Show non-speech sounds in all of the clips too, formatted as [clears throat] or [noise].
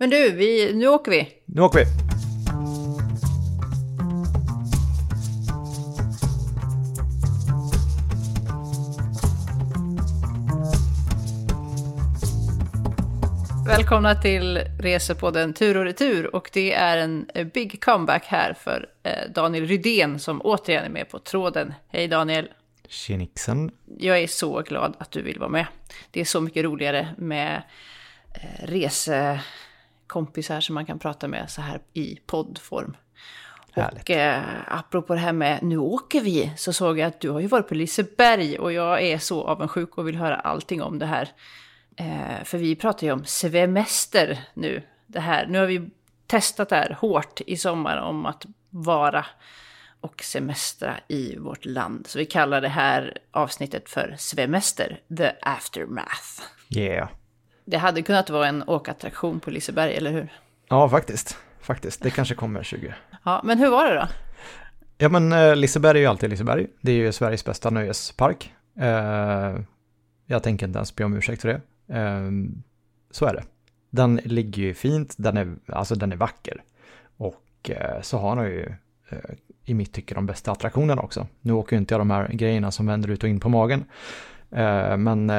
Men du, vi, nu åker vi. Nu åker vi. Välkomna till Resepodden Tur och retur och det är en big comeback här för eh, Daniel Rydén som återigen är med på tråden. Hej Daniel! Tjenixen. Jag är så glad att du vill vara med. Det är så mycket roligare med eh, resekompisar som man kan prata med så här i poddform. Härligt. Och eh, apropå det här med nu åker vi så såg jag att du har ju varit på Liseberg och jag är så avundsjuk och vill höra allting om det här. Eh, för vi pratar ju om semester nu. Det här. Nu har vi testat det här hårt i sommar om att vara och semestra i vårt land. Så vi kallar det här avsnittet för Svemester, the aftermath. Yeah. Det hade kunnat vara en åkattraktion på Liseberg, eller hur? Ja, faktiskt. Faktiskt. Det kanske kommer 20. Ja, men hur var det då? Ja, men eh, Liseberg är ju alltid Liseberg. Det är ju Sveriges bästa nöjespark. Eh, jag tänker inte ens be om ursäkt för det. Eh, så är det. Den ligger ju fint, den är, alltså den är vacker. Och så har den ju i mitt tycke de bästa attraktionerna också. Nu åker ju inte jag de här grejerna som vänder ut och in på magen. Men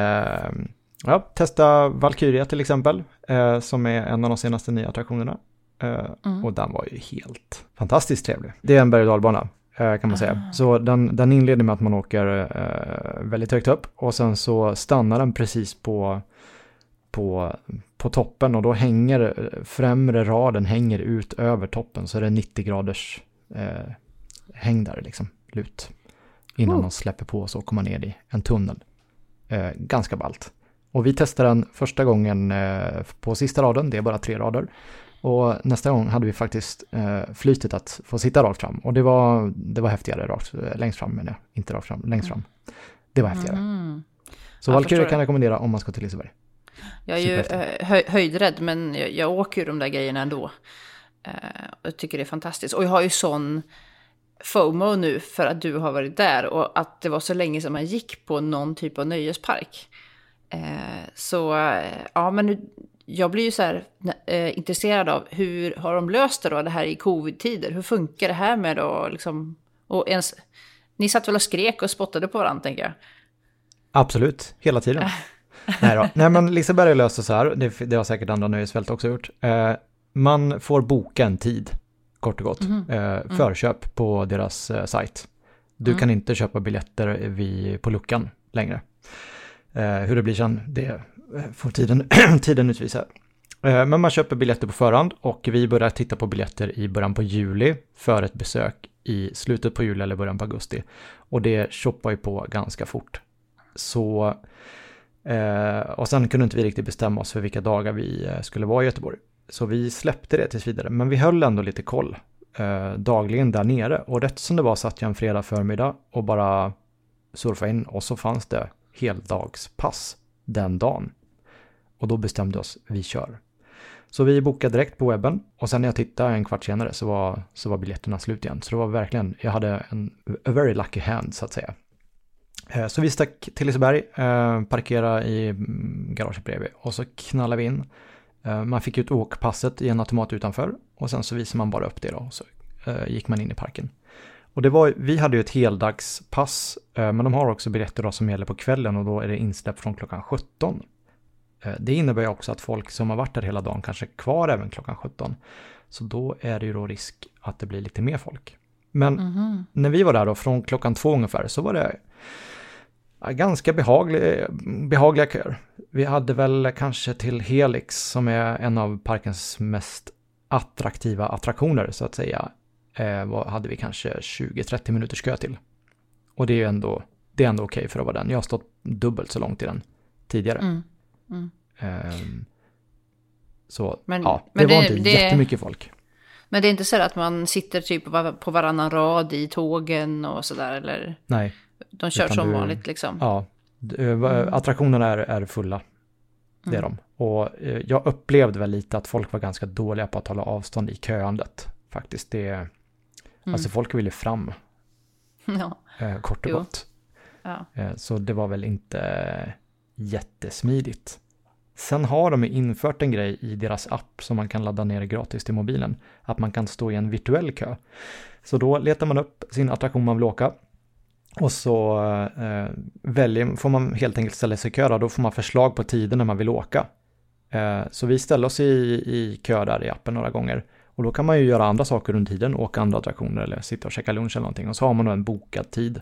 ja, testa Valkyria till exempel, eh, som är en av de senaste nya attraktionerna. Eh, Mm. Och den var ju helt fantastiskt trevlig. Det är en berg och dalbana eh, kan man säga. Ah. Så den, den inleder med att man åker eh, väldigt högt upp och sen så stannar den precis på, på, på toppen och då hänger främre raden hänger ut över toppen så är det 90 graders eh, häng där liksom, lut. Innan Oh. de släpper på så kommer man ner i en tunnel. Eh, ganska ballt. Och vi testade den första gången eh, på sista raden, det är bara tre rader. Och nästa gång hade vi faktiskt eh, flytet att få sitta rakt fram. Och det var, det var häftigare rakt, eh, längst fram menar jag. Inte rakt fram, längst fram. Det var häftigare. Mhm. Så Valkyrie kan jag rekommendera om man ska till Liseberg. Jag är ju eh, höj, höjdrädd, men jag, jag åker ju de där grejerna ändå. Eh, jag tycker det är fantastiskt. Och jag har ju sån FOMO nu för att du har varit där och att det var så länge sedan man gick på någon typ av nöjespark. Eh, så eh, ja, men nu, jag blir ju så här eh, intresserad av hur har de löst det då, det här i covid-tider? Hur funkar det här med då, liksom, och ens, ni satt väl och skrek och spottade på varandra, tänker jag. Absolut, hela tiden. [laughs] Nej, då. Nej men Liseberg löser så här, det, det har säkert andra nöjesfält också gjort. Eh, man får boka en tid, kort och gott, eh, förköp på deras eh, sajt. Du kan inte köpa biljetter vid, på luckan längre. Eh, hur det blir sen, det eh, får tiden, [clears throat] tiden utvisa. Eh, men man köper biljetter på förhand och vi börjar titta på biljetter i början på juli för ett besök i slutet på juli eller början på augusti. Och det shoppar ju på ganska fort. Så, eh, och sen kunde inte vi riktigt bestämma oss för vilka dagar vi eh, skulle vara i Göteborg. Så vi släppte det tills vidare, men vi höll ändå lite koll eh, dagligen där nere. Och rätt som det var satt jag en fredag förmiddag och bara surfade in och så fanns det heldagspass den dagen. Och då bestämde oss, vi kör. Så vi bokade direkt på webben och sen när jag tittade en kvart senare så var, så var biljetterna slut igen. Så det var verkligen, jag hade en a very lucky hand så att säga. Eh, så vi stack till Liseberg, eh, parkerade i mm, garaget bredvid och så knallade vi in. Eh, man fick ut åkpasset i en automat utanför och sen så visade man bara upp det då och så gick man in i parken. Och det var, vi hade ju ett heldagspass, eh, men de har också biljetter som gäller på kvällen och då är det insläpp från klockan 17. Eh, Det innebär ju också att folk som har varit där hela dagen kanske är kvar även klockan 17. Så då är det ju då risk att det blir lite mer folk. Men Mhm. när vi var där då från klockan två ungefär så var det ganska behaglig, behagliga köer. Vi hade väl kanske till Helix som är en av parkens mest attraktiva attraktioner så att säga. Eh, hade vi kanske 20-30 minuters kö till. Och det är ju ändå, det är ändå okej för att vara den. Jag har stått dubbelt så långt i den tidigare. Mm. Mm. Ehm, så Men- ja, det, men var det- inte det- jättemycket folk. Men det är inte så att man sitter typ på var- på varannan rad i tågen och sådär, eller? Nej, De kör som du- vanligt liksom? ja. eh, Attraktionerna är, är fulla. Det är Mm. de. Och eh, jag upplevde väl lite att folk var ganska dåliga på att hålla avstånd i köandet. Faktiskt, det... Mm. Alltså folk ville fram, [laughs] Ja. eh, kort och Jo. gott. ja. Eh, så det var väl inte jättesmidigt. Sen har de infört en grej i deras app som man kan ladda ner gratis till mobilen. Att man kan stå i en virtuell kö. Så då letar man upp sin attraktion man vill åka. Och så eh, väljer, får man helt enkelt ställa sig i kö. Då, då får man förslag på tider när man vill åka. Eh, så vi ställer oss i, i kö där i appen några gånger. Och då kan man ju göra andra saker under tiden, åka andra attraktioner eller sitta och käka lunch eller någonting. Och så har man då en bokad tid.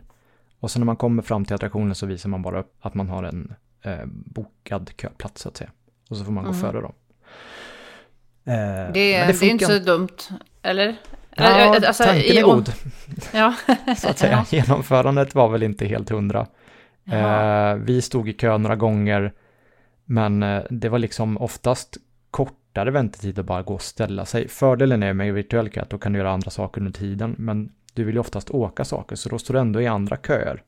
Och sen när man kommer fram till attraktionen så visar man bara upp att man har en eh, bokad köplats så att säga. Och så får man gå mm. före dem. Eh, det, det, det, är inte så dumt, eller? Ja, alltså, tanken är god. Ja. [laughs] så att säga. Genomförandet var väl inte helt hundra. Eh, vi stod i kö några gånger, men eh, det var liksom oftast kortare väntetid att bara gå och ställa sig. Fördelen är med virtuell kö att då kan du göra andra saker under tiden, men du vill ju oftast åka saker, så då står du ändå i andra köer.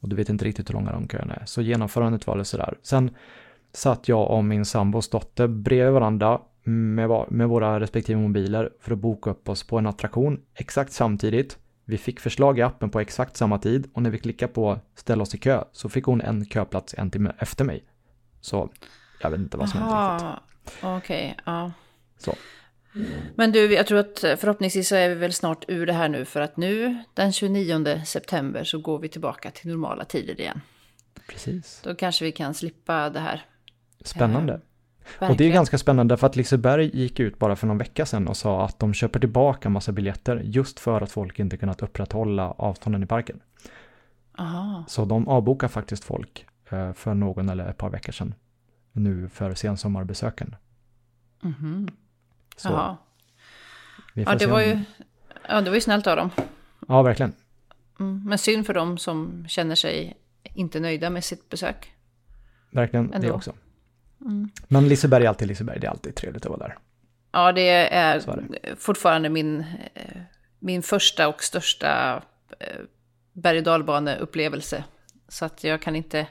Och du vet inte riktigt hur långa de köerna är. Så genomförandet var det sådär. Sen satt jag och min sambos dotter bredvid varandra med, med våra respektive mobiler för att boka upp oss på en attraktion exakt samtidigt. Vi fick förslag i appen på exakt samma tid och när vi klickade på ställa oss i kö så fick hon en köplats en timme efter mig. Så jag vet inte vad som hände riktigt. Okej, okay, ja. Så. Men du, jag tror att förhoppningsvis så är vi väl snart ur det här nu för att nu den 29 september så går vi tillbaka till normala tider igen. Precis. Då kanske vi kan slippa det här. Spännande. Verkligen. Och det är ganska spännande för att Liseberg gick ut bara för någon vecka sedan och sa att de köper tillbaka massa biljetter just för att folk inte kunnat upprätthålla avstånden i parken. Aha. Så de avbokar faktiskt folk eh, för någon eller ett par veckor sedan. Nu för sensommarbesöken. Mm -hmm. Så Jaha. Ja, det var, ju, ja, det var ju snällt av dem. Ja, verkligen. Mm, men synd för dem som känner sig inte nöjda med sitt besök. Verkligen, Ändå. det också. Mm. Men Liseberg är alltid Liseberg, det är alltid trevligt att vara där. Ja, det är, är fortfarande min, eh, min första och största eh, berg och dalbaneupplevelse. Så att jag kan inte,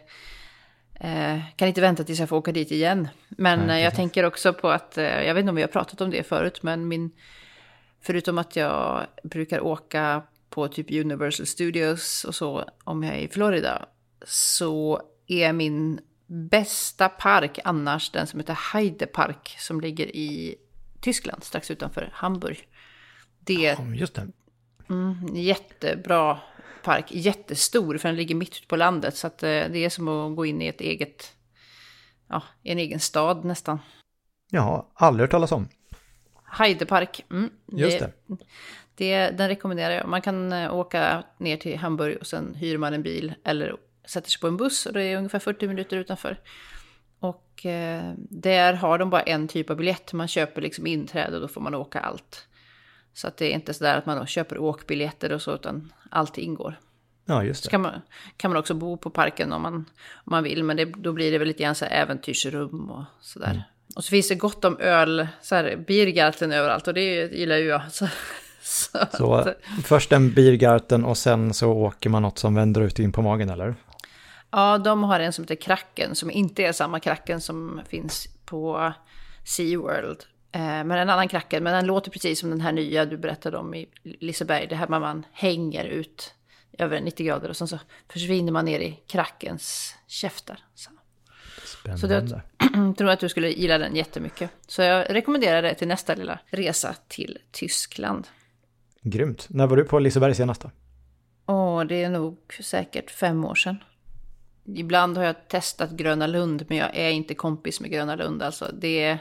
eh, kan inte vänta tills jag får åka dit igen. Men Nej, jag tänker också på att, jag vet inte om vi har pratat om det förut, men min, förutom att jag brukar åka på typ Universal Studios och så om jag är i Florida, så är min bästa park annars den som heter Heidepark som ligger i Tyskland strax utanför Hamburg. Det är ja, just det. Mm, jättebra park, jättestor för den ligger mitt ute på landet så att eh, det är som att gå in i ett eget, ja, en egen stad nästan. Ja, aldrig hört talas om. Heidepark, mm, just det. det. det. Den rekommenderar jag. Man kan eh, åka ner till Hamburg och sen hyr man en bil eller sätter sig på en buss och det är ungefär 40 minuter utanför. Och eh, där har de bara en typ av biljett. Man köper liksom inträde och då får man åka allt. Så att det är inte sådär att man köper åkbiljetter och så, utan allt ingår. Ja, just det. Så kan man, kan man också bo på parken om man, om man vill, men det, då blir det väl lite grann så här äventyrsrum och sådär. Mm. Och så finns det gott om öl, så här Biergarten överallt och det gillar ju jag. Så, [laughs] så, så att, först en Biergarten och sen så åker man något som vänder ut in på magen eller? Ja, de har en som heter Kraken, som inte är samma Kraken som finns på SeaWorld. Eh, men en annan Kraken, men den låter precis som den här nya du berättade om i Liseberg. Det här med man hänger ut över 90 grader och sen så försvinner man ner i Krakens käftar. Så. Spännande. Så jag [clears throat] tror att du skulle gilla den jättemycket. Så jag rekommenderar det till nästa lilla resa till Tyskland. Grymt. När var du på Liseberg senast då? Åh, det är nog säkert fem år sedan. Ibland har jag testat Gröna Lund, men jag är inte kompis med Gröna Lund. Alltså det,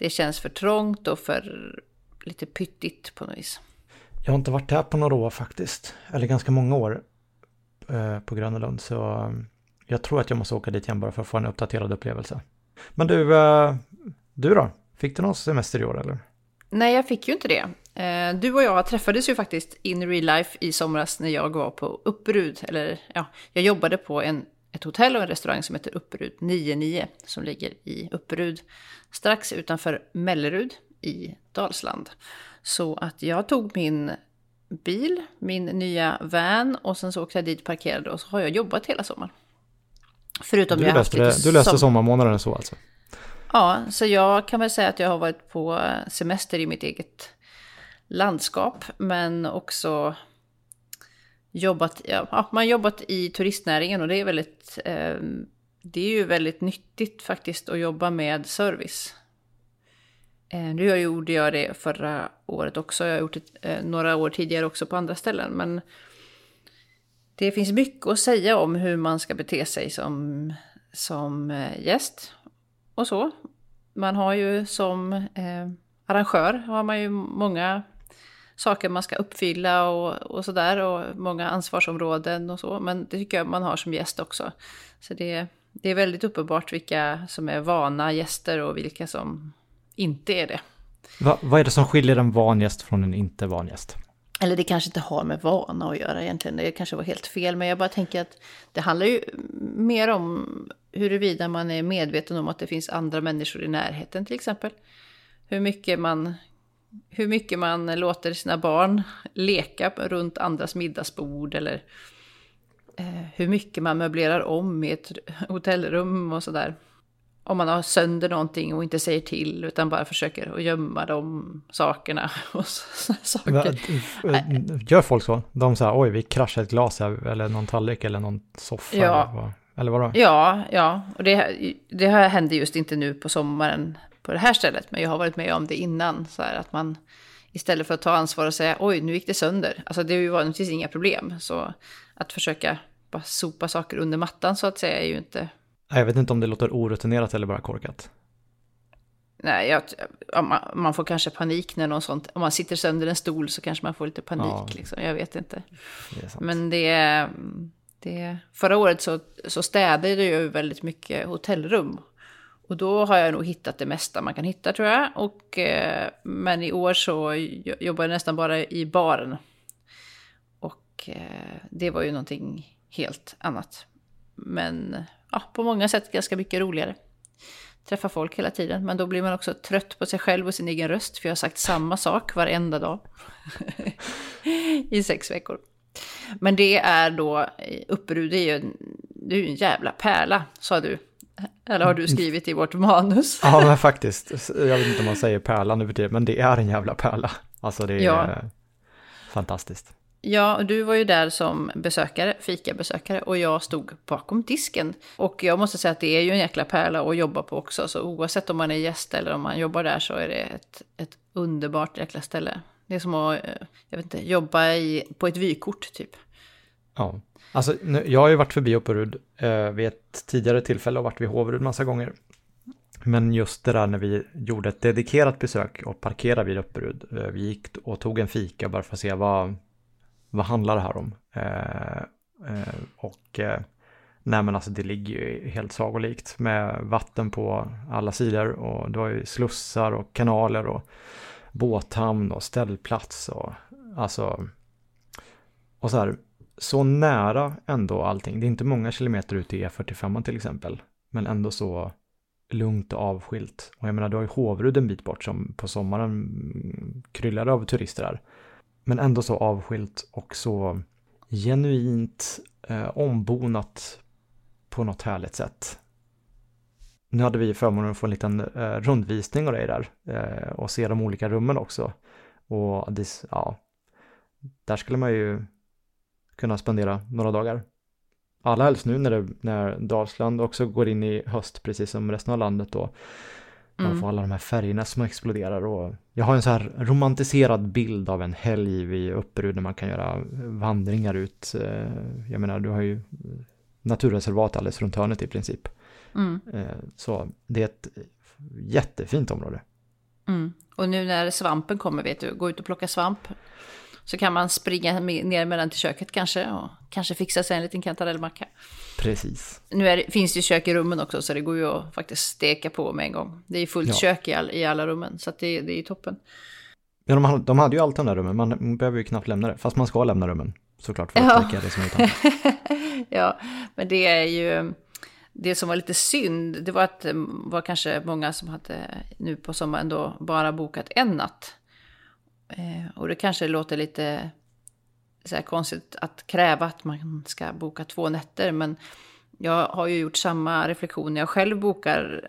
det känns för trångt och för lite pyttigt på något vis. Jag har inte varit där på några år faktiskt, eller ganska många år eh, på Gröna Lund. Så eh, jag tror att jag måste åka dit igen bara för att få en uppdaterad upplevelse. Men du, eh, du då? Fick du någon semester i år eller? Nej, jag fick ju inte det. Du och jag träffades ju faktiskt in real life i somras när jag var på Upprud. Eller ja, jag jobbade på en ett hotell och en restaurang som heter Upperud 99 som ligger i Upperud strax utanför Mellerud i Dalsland. Så att jag tog min bil, min nya van och sen så åkte jag dit parkerade och så har jag jobbat hela sommaren. Förutom du jag löste, haft du löste som... sommarmånaden så alltså? Ja, så jag kan väl säga att jag har varit på semester i mitt eget landskap, men också jobbat, ja, man jobbat i turistnäringen och det är väldigt eh, det är ju väldigt nyttigt faktiskt att jobba med service. Eh, nu gjorde jag det förra året också, jag har gjort det eh, några år tidigare också på andra ställen. Men det finns mycket att säga om hur man ska bete sig som, som eh, gäst och så. Man har ju som eh, arrangör har man ju många saker man ska uppfylla och, och sådär och många ansvarsområden och så. Men det tycker jag man har som gäst också. Så det, det är väldigt uppenbart vilka som är vana gäster och vilka som inte är det. Va, vad är det som skiljer en van gäst från en inte van gäst? Eller det kanske inte har med vana att göra egentligen, det kanske var helt fel. Men jag bara tänker att det handlar ju mer om huruvida man är medveten om att det finns andra människor i närheten till exempel. Hur mycket man, hur mycket man låter sina barn leka runt andras middagsbord eller eh, hur mycket man möblerar om i ett hotellrum och sådär om man har sönder någonting och inte säger till utan bara försöker att gömma de sakerna. [laughs] Och saker. Gör folk så? De säger oj vi kraschade ett glas här, eller någon tallrik eller någon soffa? Ja, eller vadå? Ja, ja. Och det, det här hände just inte nu på sommaren på det här stället. Men jag har varit med om det innan. Så här, att man istället för att ta ansvar och säga oj nu gick det sönder. Alltså det är ju vanligtvis inga problem. Så att försöka bara sopa saker under mattan så att säga är ju inte jag vet inte om det låter orutinerat eller bara korkat. Nej, jag, man, man, får kanske panik när någon sånt, om man sitter sönder en stol så kanske man får lite panik. Ja. Liksom. Jag vet inte. Det Men det, det, förra året så, så städade jag ju väldigt mycket hotellrum. Och då har jag nog hittat det mesta man kan hitta tror jag. Och, eh, men i år så jobbar jag nästan bara i baren. Och eh, det var ju någonting helt annat. Men ja, på många sätt ganska mycket roligare. Träffa folk hela tiden, men då blir man också trött på sig själv och sin egen röst, för jag har sagt samma sak varenda dag. [laughs] I sex veckor. Men det är då, eh, Upperud är ju en, det är ju en jävla pärla, sa du. Eller har du skrivit i vårt manus? ja, men faktiskt. Jag vet inte om man säger pärla nu för tiden, men det är en jävla pärla. Alltså det är ja. fantastiskt. Ja, och du var ju där som besökare, fikabesökare, och jag stod bakom disken. Och jag måste säga att det är ju en jäkla pärla att jobba på också, så oavsett om man är gäst eller om man jobbar där så är det ett, ett underbart jäkla ställe. Det är som att, eh, jag vet inte, jobba i, på ett vykort typ. Ja, alltså jag har ju varit förbi Upperud eh, vid ett tidigare tillfälle och varit vid Hoverud massa gånger. Men just det där när vi gjorde ett dedikerat besök och parkerade vid Upperud. Eh, vi gick och tog en fika bara för att se vad vad handlar det här om? Eh, eh, och eh, nej men alltså det ligger ju helt sagolikt med vatten på alla sidor och det var ju slussar och kanaler och båthamn och ställplats och alltså och så här så nära ändå allting. Det är inte många kilometer ut till E45 till exempel, men ändå så lugnt och avskilt. Och jag menar, du har ju Hovrud en bit bort som på sommaren kryllar av turister där. Men ändå så avskilt och så genuint eh, ombonat på något härligt sätt. Nu hade vi förmånen att få en liten eh, rundvisning av dig där eh, och se de olika rummen också. Och det, ja, där skulle man ju kunna spendera några dagar. Alla helst nu när, det, när Dalsland också går in i höst precis som resten av landet då. Man mm. får alla de här färgerna som exploderar och jag har en så här romantiserad bild av en helg vid Upperud när man kan göra vandringar ut. Eh, jag menar, du har ju naturreservat alldeles runt hörnet i princip. Mm. Eh, så det är ett jättefint område. Mm. Och nu när svampen kommer, vet du, gå ut och plocka svamp. Så kan man springa ner mellan till köket kanske och kanske fixa sig en liten kantarellmacka. Precis. Nu det, finns det kök i rummen också så det går ju att faktiskt steka på med en gång. Det är fullt ja. kök i, all, i, alla rummen så det, det är ju toppen. Ja, de, hade, de hade ju alltid de där rummen, man behöver ju knappt lämna det. Fast man ska lämna rummen såklart för att ja. det som är utan. [laughs] ja, men det är ju... Det som var lite synd, det var att det var kanske många som hade nu på sommaren då bara bokat en natt. Eh, och det kanske låter lite så här konstigt att kräva att man ska boka två nätter. Men jag har ju gjort samma reflektion när jag själv bokar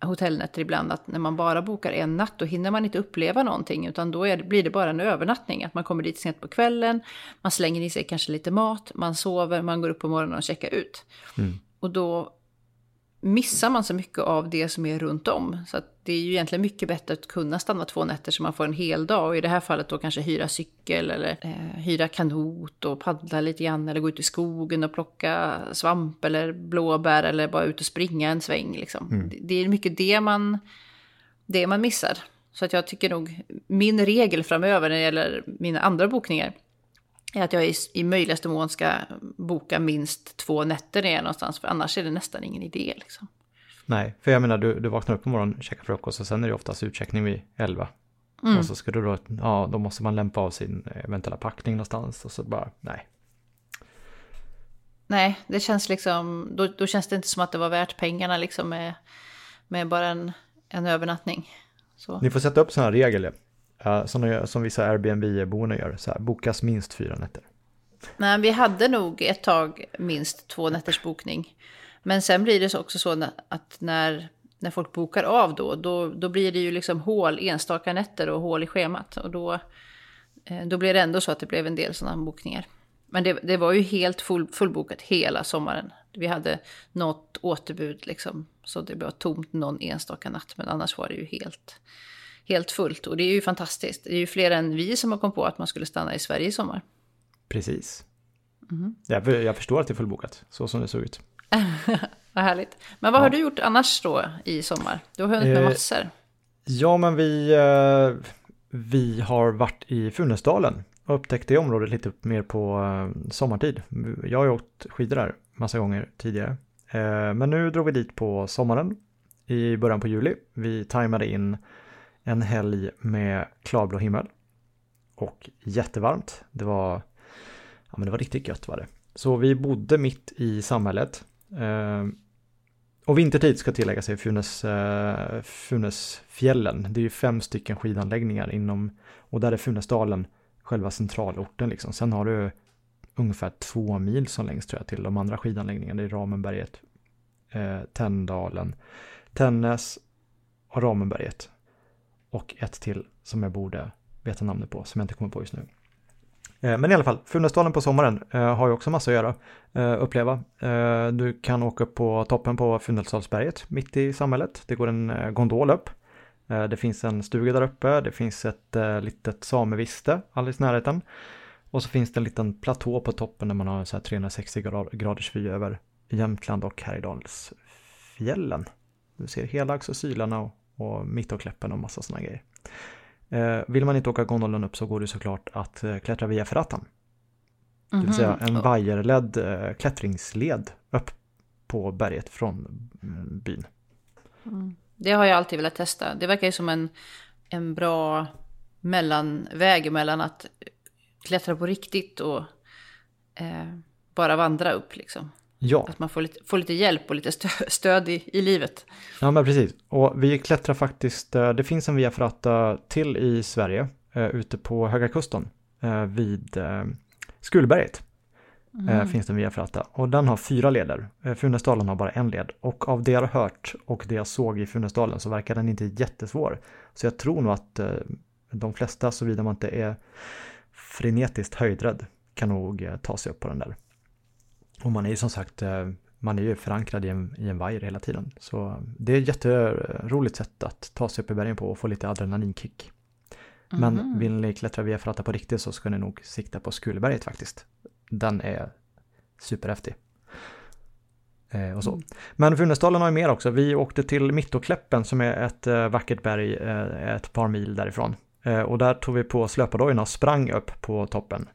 hotellnätter ibland. Att när man bara bokar en natt då hinner man inte uppleva någonting. Utan då är, blir det bara en övernattning. Att man kommer dit sent på kvällen. Man slänger i sig kanske lite mat. Man sover, man går upp på morgonen och checkar ut. Mm. Och då missar man så mycket av det som är runt om. Så det är ju egentligen mycket bättre att kunna stanna två nätter så man får en hel dag. Och i det här fallet då kanske hyra cykel eller eh, hyra kanot och paddla lite grann. Eller gå ut i skogen och plocka svamp eller blåbär eller bara ut och springa en sväng. Liksom. Mm. Det, det är mycket det man, det man missar. Så att jag tycker nog min regel framöver när det gäller mina andra bokningar är att jag i, i möjligaste mån ska boka minst två nätter när jag är någonstans, för annars är det nästan ingen idé. Liksom. Nej, för jag menar du, du vaknar upp på morgonen, käkar frukost och sen är det oftast utcheckning vid elva. Mm. Och så ska du då, ja då måste man lämpa av sin eventuella packning någonstans och så bara, nej. Nej, det känns liksom, då, då känns det inte som att det var värt pengarna liksom med, med bara en, en övernattning. Så. Ni får sätta upp sådana regler, uh, som, som vissa Airbnb-boende gör, så här, bokas minst fyra nätter. Nej, vi hade nog ett tag minst två nätters bokning. Men sen blir det också så att när, när folk bokar av då, då, då blir det ju liksom hål, enstaka nätter och hål i schemat. Och då, eh, då blir det ändå så att det blev en del sådana bokningar. Men det, det var ju helt full, fullbokat hela sommaren. Vi hade något återbud liksom, så det var tomt någon enstaka natt. Men annars var det ju helt, helt fullt. Och det är ju fantastiskt. Det är ju fler än vi som har kommit på att man skulle stanna i Sverige i sommar. Precis. Mm. Jag, jag förstår att det är fullbokat, så som det såg ut. [laughs] vad härligt. Men vad ja. har du gjort annars då i sommar? Du har hunnit med eh, massor. Ja, men vi, eh, vi har varit i Funäsdalen och upptäckt det området lite mer på eh, sommartid. Jag har ju åkt skidor där massa gånger tidigare. Men nu drog vi dit på sommaren i början på juli. Vi tajmade in en helg med klarblå himmel och jättevarmt. Det var, ja, men det var riktigt gött var det. Så vi bodde mitt i samhället. Eh, och vintertid ska tilläggas i Funäs eh, Funäsfjällen. Det är ju fem stycken skidanläggningar inom, och där är Funäsdalen själva centralorten liksom. Sen har du ungefär två mil som längst tror jag till de andra skidanläggningarna. Det är Ramenberget, eh, Tändalen, Tännäs och Ramenberget. Och ett till som jag borde veta namnet på, som jag inte kommer på just nu. Eh, men i alla fall, Funäsdalen på sommaren eh, har ju också massa att göra, eh, uppleva. Du kan åka upp på toppen på Funäsdalsberget mitt i samhället. Det går en gondol upp. Det finns en stuga där uppe, det finns ett litet sameviste alldeles i närheten. Och så finns det en liten platå på toppen där man har så 360 graders vy över Jämtland och Härjedalsfjällen. Du ser Helags och Sylarna och, och Mittåkläppen och massa sådana grejer. Eh, vill man inte åka gondolen upp så går det såklart att eh, klättra via Ferratan. Mm -hmm. Det vill säga en mhm. vajerledd eh, klättringsled upp på berget från mm, byn. Mm. Det har jag alltid velat testa. Det verkar ju som en, en bra mellanväg mellan att klättra på riktigt och eh, bara vandra upp liksom. Ja. Att man får lite, får lite hjälp och lite stö stöd i, i livet. Ja, men precis. Och vi klättrar faktiskt, eh, det finns en via Ferrata till i Sverige, uh, ute på Höga Kusten, uh, vid Skulberget. Mm. finns den via Ferrata. Och den har fyra leder. Funäsdalen har bara en led. Och av det jag har hört och det jag såg i Funäsdalen så verkar den inte jättesvår. Så jag tror nog att de flesta, såvida man inte är frenetiskt höjdrädd, kan nog ta sig upp på den där. Och man är ju som sagt, eh, man är ju förankrad i en, i en vajer hela tiden. Så det är ett jätteroligt sätt att ta sig upp i bergen på och få lite adrenalinkick. Men mm. vill ni klättra via Fratta på riktigt så ska ni nog sikta på Skulberget faktiskt. Den är superhäftig. Eh, och så. Mm. Men Funäsdalen har ju mer också. Vi åkte till Mittåkläppen som är ett eh, vackert berg eh, ett par mil därifrån. Eh, och där tog vi på slöpardojorna och sprang upp på toppen.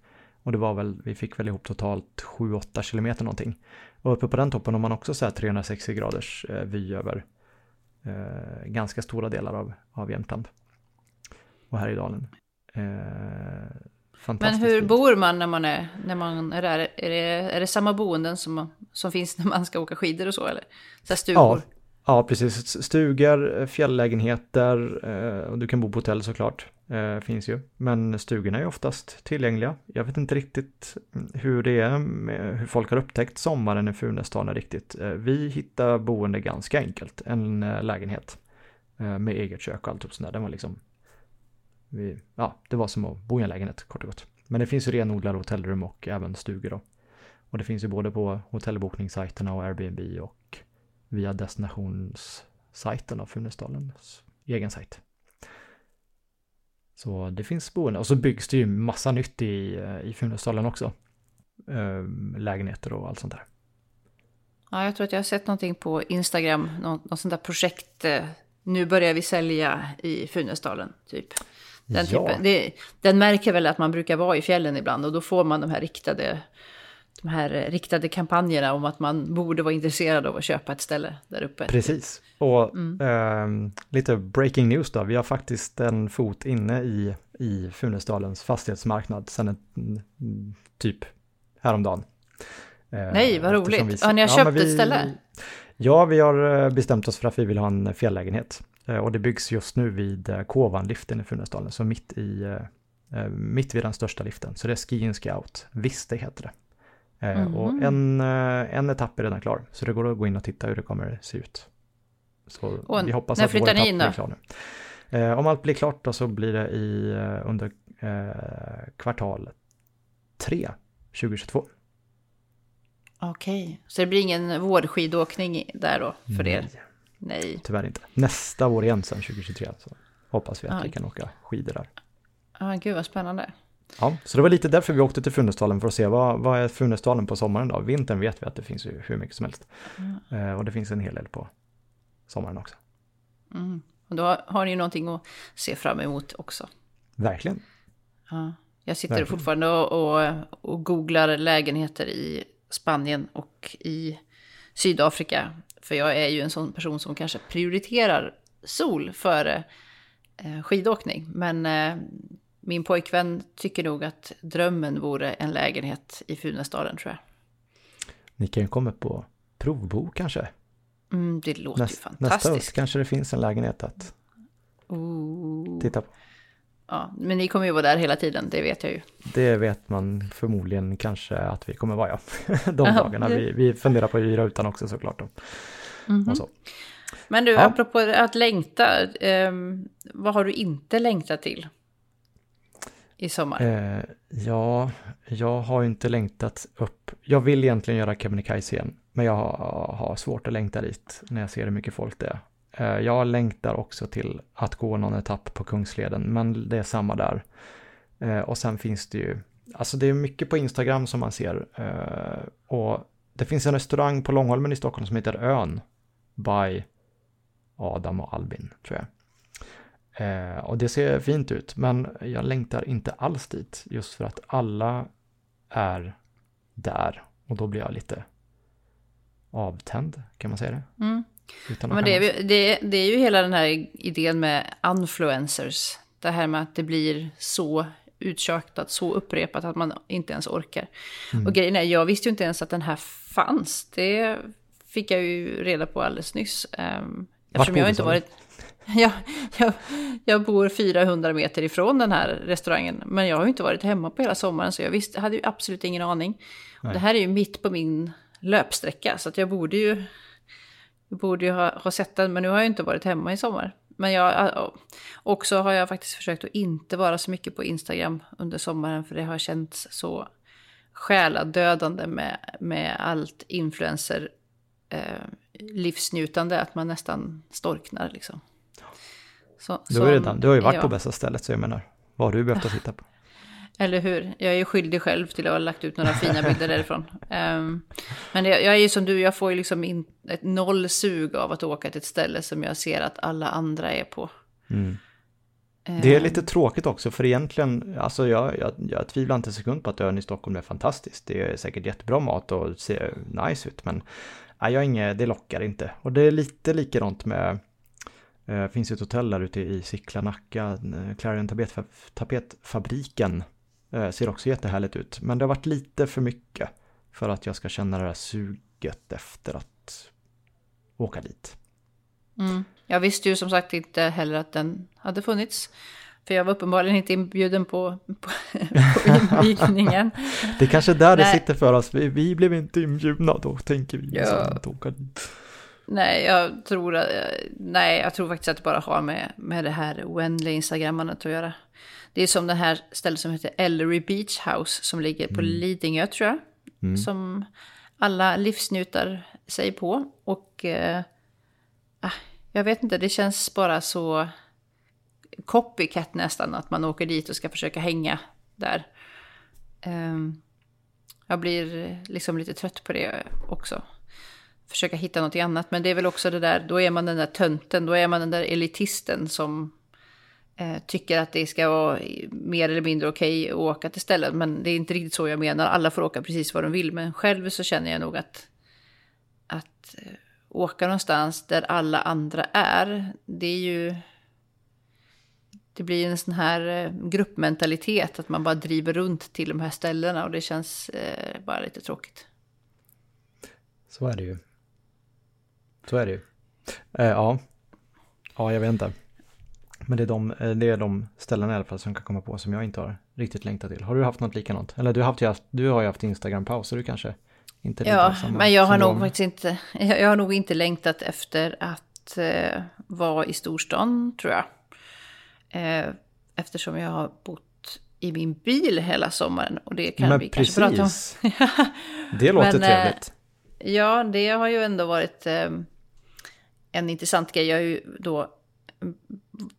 Och det var väl, vi fick väl ihop totalt 7-8 kilometer någonting. Och uppe på den toppen har man också så här 360 graders eh, vy över eh, ganska stora delar av, av Jämtland. Och Härjedalen. Eh, Men hur bor man när man är, när man är där? Är det, är det samma boenden som, som finns när man ska åka skidor och så eller? Så stugor? Ja, ja, precis. Stugor, eh, fjälllägenheter eh, och du kan bo på hotell såklart. Eh, finns ju. Men stugorna är oftast tillgängliga. Jag vet inte riktigt mm, hur det är, med, hur folk har upptäckt sommaren i Funäsdalen riktigt. Vi hittar boende ganska enkelt. En lägenhet med eget kök och allt sånt där. Den var liksom, vi, ja, det var som att bo i en lägenhet kort och gott. Men det finns ju renodlade hotellrum och även stugor då. Och det finns ju både på hotellbokningssajterna och Airbnb och via destinationssajten av Funäsdalens egen sajt. Så det finns boende och så byggs det ju massa nytt i, eh, i Funäsdalen också. Ehm, lägenheter och allt sånt där. Ja, jag tror att jag har sett någonting på Instagram, något, något sånt där projekt. eh, Nu börjar vi sälja i Funäsdalen, typ. Den, Ja. typen, det, den märker väl att man brukar vara i fjällen ibland och då får man de här riktade, de här eh, riktade kampanjerna om att man borde vara intresserad av att köpa ett ställe där uppe. Precis. Och ehm, lite breaking news då. Vi har faktiskt en fot inne i, i Funäsdalens fastighetsmarknad sedan en, mm, typ häromdagen. Eh, Nej, vad roligt. vi- Har ni har Ja, köpt vi- ett ställe? Ja, vi har eh, bestämt oss för att vi vill ha en fjälllägenhet. Eh, Och det byggs just nu vid eh, Kovanliften i Funäsdalen, så mitt, i, eh, eh, mitt vid den största liften. Så det är Ski In Scout, Viste heter det. Eh, Och Mhm. en, eh, en etapp är redan klar, så det går att gå in och titta hur det kommer se ut. Så Och vi hoppas att vår etapp in blir klar nu. Eh, Om allt blir klart då så blir det i, eh, under eh, kvartal 3 2022. Okej, så det blir ingen vårskidåkning där då för er? Nej, Nej. tyvärr inte. Nästa år igen sen 2023 så hoppas vi att Ja. vi kan åka skidor där. Ah, gud vad spännande. Ja, så det var lite därför vi åkte till Funäsdalen för att se vad, vad är Funäsdalen på sommaren då? Vintern vet vi att det finns ju hur mycket som helst. Eh, och det finns en hel del på sommaren också. Mm. Och då har, har ni ju någonting att se fram emot också. Verkligen. Ja. Jag sitter Verkligen. fortfarande och, och, och googlar lägenheter i Spanien och i Sydafrika. För jag är ju en sån person som kanske prioriterar sol före eh, skidåkning. Men eh, min pojkvän tycker nog att drömmen vore en lägenhet i Funäsdalen tror jag. Ni kan ju komma på provbo kanske. Mm, det låter ju Näst, nästa fantastiskt. höst kanske det finns en lägenhet att Ooh. titta på. Ja, men ni kommer ju vara där hela tiden, det vet jag ju. Det vet man förmodligen kanske att vi kommer vara ja. [laughs] De dagarna. det- Vi, vi funderar på att hyra utan också såklart. Mhm. Och så. Men du, Ja. apropå att längta, ehm, vad har du inte längtat till i sommar? Eh, ja, jag har inte längtat upp. Jag vill egentligen göra Kebnekaise igen, men jag har, har svårt att längta dit när jag ser hur mycket folk det är. Eh, jag längtar också till att gå någon etapp på Kungsleden, men det är samma där. Eh, och sen finns det ju, alltså det är mycket på Instagram som man ser. Eh, och det finns en restaurang på Långholmen i Stockholm som heter Ön, by Adam och Albin, tror jag. Eh, och det ser fint ut, men jag längtar inte alls dit. Just för att alla är där. Och då blir jag lite avtänd, kan man säga det? Mm. Men det är, det, det är ju hela den här idén med influencers. Det här med att det blir så uttjatat, så upprepat att man inte ens orkar. Mm. Och grejen är, jag visste ju inte ens att den här fanns. Det fick jag ju reda på alldeles nyss. Um, eftersom jag inte varit... [laughs] Jag, jag, jag bor 400 meter ifrån den här restaurangen. Men jag har ju inte varit hemma på hela sommaren så jag visste, hade ju absolut ingen aning. Det här är ju mitt på min löpsträcka så att jag borde ju, jag borde ju ha, ha sett den. Men nu har jag ju inte varit hemma i sommar. Men jag, också har jag faktiskt försökt att inte vara så mycket på Instagram under sommaren. För det har känts så själadödande med, med allt influencer eh, livsnjutande att man nästan storknar liksom. Så, Du, så- redan, du har ju varit ja. på bästa stället, så jag menar, vad har du behövt att titta på? [laughs] Eller hur? Jag är ju skyldig själv till att ha lagt ut några fina bilder därifrån. [laughs] Ehm, men jag, jag är ju som du, jag får ju liksom in, ett noll sug av att åka till ett ställe som jag ser att alla andra är på. Mm. Ehm, Det är lite tråkigt också, för egentligen, alltså jag, jag, jag tvivlar inte en sekund på att ön i Stockholm är fantastisk. Det är säkert jättebra mat och ser nice ut, men nej, jag har inget, det lockar inte. Och det är lite likadant med, eh, finns ett hotell där ute i Sickla, Nacka, eh, Clarion tapetfa- tapetfabriken. Eh, ser också jättehärligt ut, men det har varit lite för mycket för att jag ska känna det här suget efter att åka dit. Mm. Jag visste ju som sagt inte heller att den hade funnits. För jag var uppenbarligen inte inbjuden på, på, på [laughs] invigningen. Det är kanske där det Nej. sitter för oss. Vi, vi blev inte inbjudna, då tänker vi Ja. liksom att åka dit. Nej, jag tror, nej, jag tror faktiskt att det bara har med, med det här oändliga instagrammandet att göra. Det är som det här stället som heter Ellery Beach House som ligger på Lidingö tror jag. Som alla livsnjutar sig på. Och eh, ah, jag vet inte, det känns bara så copycat nästan, att man åker dit och ska försöka hänga där. Um, jag blir liksom lite trött på det också. Försöka hitta något annat, men det är väl också det där, då är man den där tönten, då är man den där elitisten som eh, tycker att det ska vara mer eller mindre okej att åka till ställen. Men det är inte riktigt så jag menar, alla får åka precis vad de vill. Men själv så känner jag nog att, att eh, åka någonstans där alla andra är, det är ju det blir en sån här eh, gruppmentalitet, att man bara driver runt till de här ställena och det känns eh, bara lite tråkigt. Så är det ju. Så är det ju. Eh, ja. ja, jag vet inte. Men det är, de, eh, det är de ställena i alla fall som kan komma på som jag inte har riktigt längtat till. Har du haft något likadant? Eller du, haft, du har ju haft Instagram-paus, så du kanske inte Ja, men jag har nog faktiskt inte, jag, jag, har nog inte längtat efter att eh, vara i storstan, tror jag. Eh, eftersom jag har bott i min bil hela sommaren. Och det kan Men vi precis. kanske prata om. det låter Men, eh, trevligt. Ja, det har ju ändå varit eh, en intressant grej. Jag har ju då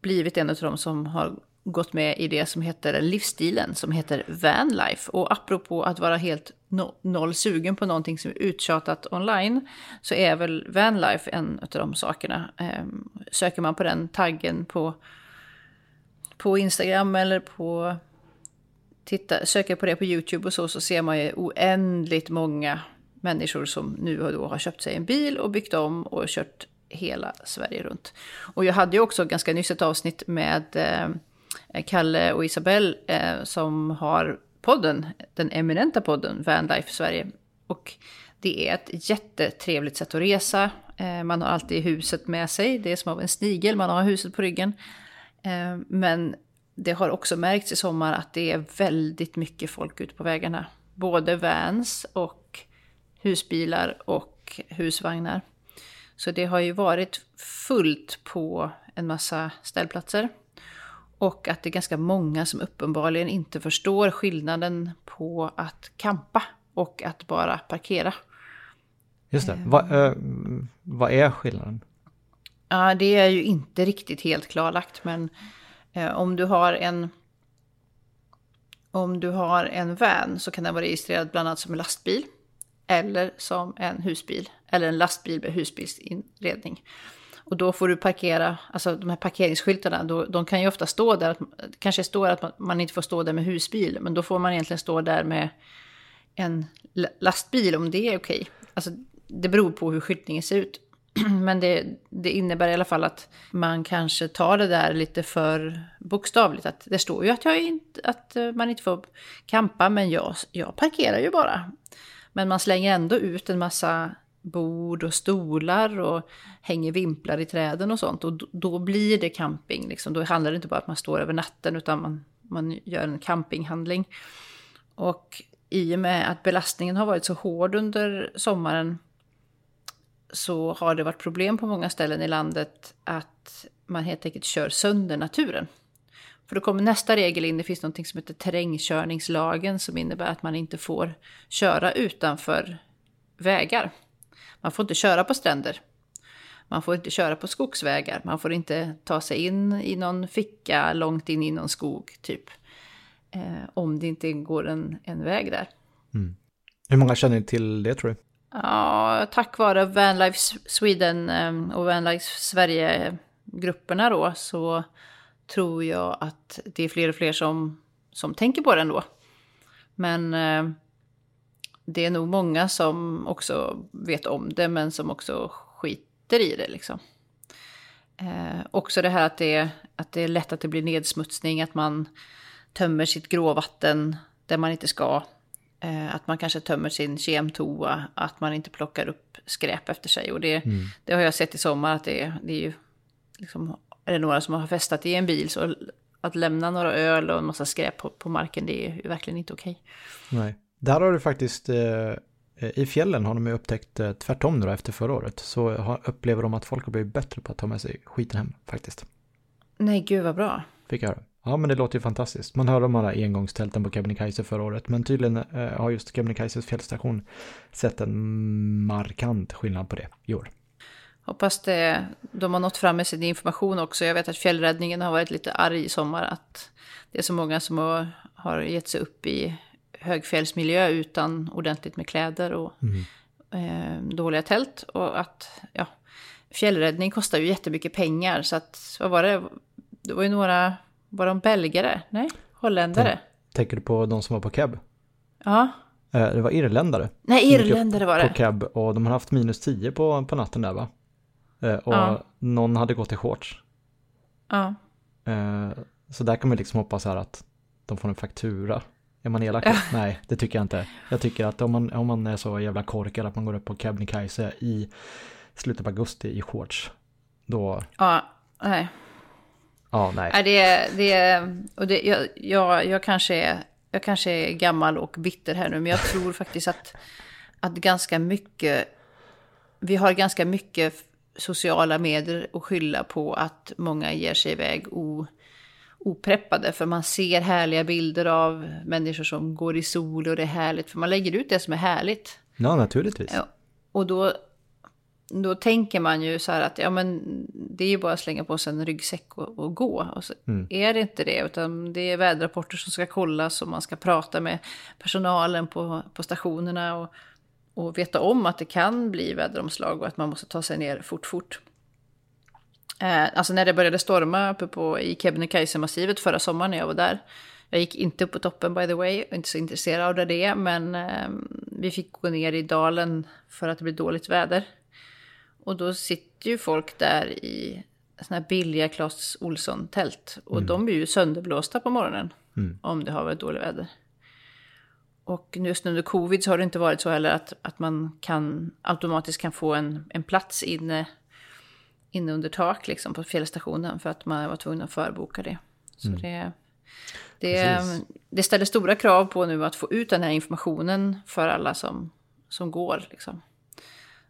blivit en av dem som har gått med i det som heter livsstilen, som heter vanlife. Och apropå att vara helt no noll sugen på någonting som är uttjatat online, så är väl vanlife en av de sakerna. Eh, söker man på den taggen på på Instagram eller på... Titta, söker på det på YouTube och så, så ser man ju oändligt många människor som nu och då har köpt sig en bil och byggt om och kört hela Sverige runt. Och jag hade ju också ganska nyss ett avsnitt med eh, Kalle och Isabelle eh, som har podden, den eminenta podden Vanlife Sverige. Och det är ett jättetrevligt sätt att resa. Eh, man har alltid huset med sig, det är som av en snigel, man har huset på ryggen. Eh, men det har också märkts i sommar att det är väldigt mycket folk ute på vägarna. Både vans och husbilar och husvagnar. Så det har ju varit fullt på en massa ställplatser. Och att det är ganska många som uppenbarligen inte förstår skillnaden på att kampa och att bara parkera. Just det. Vad, äh, vad är skillnaden? Ja, det är ju inte riktigt helt klarlagt, men eh, om du har en om du har en van så kan den vara registrerad bland annat som en lastbil eller som en husbil eller en lastbil med husbilsinredning. Och då får du parkera, alltså de här parkeringsskyltarna, då, de kan ju ofta stå där, det kanske står att man, man, inte får stå där med husbil, men då får man egentligen stå där med en lastbil om det är okej. Alltså det beror på hur skyltningen ser ut. [clears throat] Men det, det, innebär i alla fall att man kanske tar det där lite för bokstavligt. Att det står ju att, jag inte, att eh, man inte får kampa, men jag, jag parkerar ju bara. Men man slänger ändå ut en massa bord och stolar och hänger vimplar i träden och sånt. Och då, blir det camping. Liksom. Då handlar det inte bara om att man står över natten, utan man, man gör en campinghandling. Och i och med att belastningen har varit så hård under sommaren så har det varit problem på många ställen i landet att man helt enkelt kör sönder naturen. För då kommer nästa regel in, det finns något som heter terrängkörningslagen som innebär att man inte får köra utanför vägar. Man får inte köra på stränder. Man får inte köra på skogsvägar. Man får inte ta sig in i någon ficka långt in i någon skog, typ. Eh, om det inte går en, en väg där. Mm. Hur många känner till det tror du? Ja, tack vare Vanlife Sweden ehm, och Vanlife Sverige-grupperna då så tror jag att det är fler och fler som, som tänker på det ändå. Men eh, det är nog många som också vet om det men som också skiter i det liksom. Eh, också det här att det, att det är lätt att det blir nedsmutsning, att man tömmer sitt gråvatten där man inte ska. Eh, att man kanske tömmer sin kemtoa, att man inte plockar upp skräp efter sig. Och det, mm. det har jag sett i sommar att det, det är ju liksom, är det några som har festat i en bil så att lämna några öl och en massa skräp på, på marken det är ju verkligen inte okej. Nej, där har du faktiskt eh, i fjällen har de ju upptäckt eh, tvärtom då, efter förra året så har, upplever de att folk har blivit bättre på att ta med sig skiten hem faktiskt. Nej, gud vad bra. fick jag höra. Ja, men det låter ju fantastiskt. Man hörde om alla engångstälten på Kebnekaise förra året, men tydligen eh, har just Kebnekaises fjällstation sett en markant skillnad på det i år. Hoppas det, de har nått fram med sin information också. Jag vet att fjällräddningen har varit lite arg i sommar att det är så många som har, har gett sig upp i högfjällsmiljö utan ordentligt med kläder och mm. eh, dåliga tält. Och att ja, fjällräddning kostar ju jättemycket pengar. Så att, vad var det? Det var ju några, var de belgare? Nej, holländare. Tänker du på de som var på Keb? Ja. Eh, det var irländare. Nej, irländare var det. På Keb och de har haft minus 10 på, på natten där va? Eh, och ja. någon hade gått i shorts. Ja. Eh, så där kan man liksom hoppas här att de får en faktura. Är man elak? Nej, det tycker jag inte. Jag tycker att om man, om man är så jävla korkad att man går upp på Kebnekaise i slutet på augusti i shorts, då... Ja, nej. Ja, nej. nej det, det, och det, jag, jag, jag, kanske är, jag kanske är gammal och bitter här nu, men jag tror faktiskt att, att ganska mycket... Vi har ganska mycket sociala medier att skylla på att många ger sig iväg o, opreppade. För man ser härliga bilder av människor som går i sol och det är härligt. För man lägger ut det som är härligt. Ja, naturligtvis. Ja, och då, då tänker man ju så här att ja, men det är ju bara att slänga på sig en ryggsäck och, och gå. Och så mm. är det inte det, utan det är väderrapporter som ska kollas och man ska prata med personalen på, på stationerna. Och, och veta om att det kan bli väderomslag och att man måste ta sig ner fort, fort. Eh, alltså när det började storma uppe på, i Kebnekaise-massivet förra sommaren när jag var där. Jag gick inte upp på toppen by the way, inte så intresserad av det, men eh, vi fick gå ner i dalen för att det blev dåligt väder. Och då sitter ju folk där i såna här billiga Clas Olsson-tält. Och mm. de blir ju sönderblåsta på morgonen mm. om det har varit dåligt väder. Och just under covid så har det inte varit så heller att, att man kan automatiskt kan få en, en plats inne, inne under tak liksom på fjällstationen för att man var tvungen att förboka det. Så mm. det, det, det, ställer stora krav på nu att få ut den här informationen för alla som, som går. Liksom.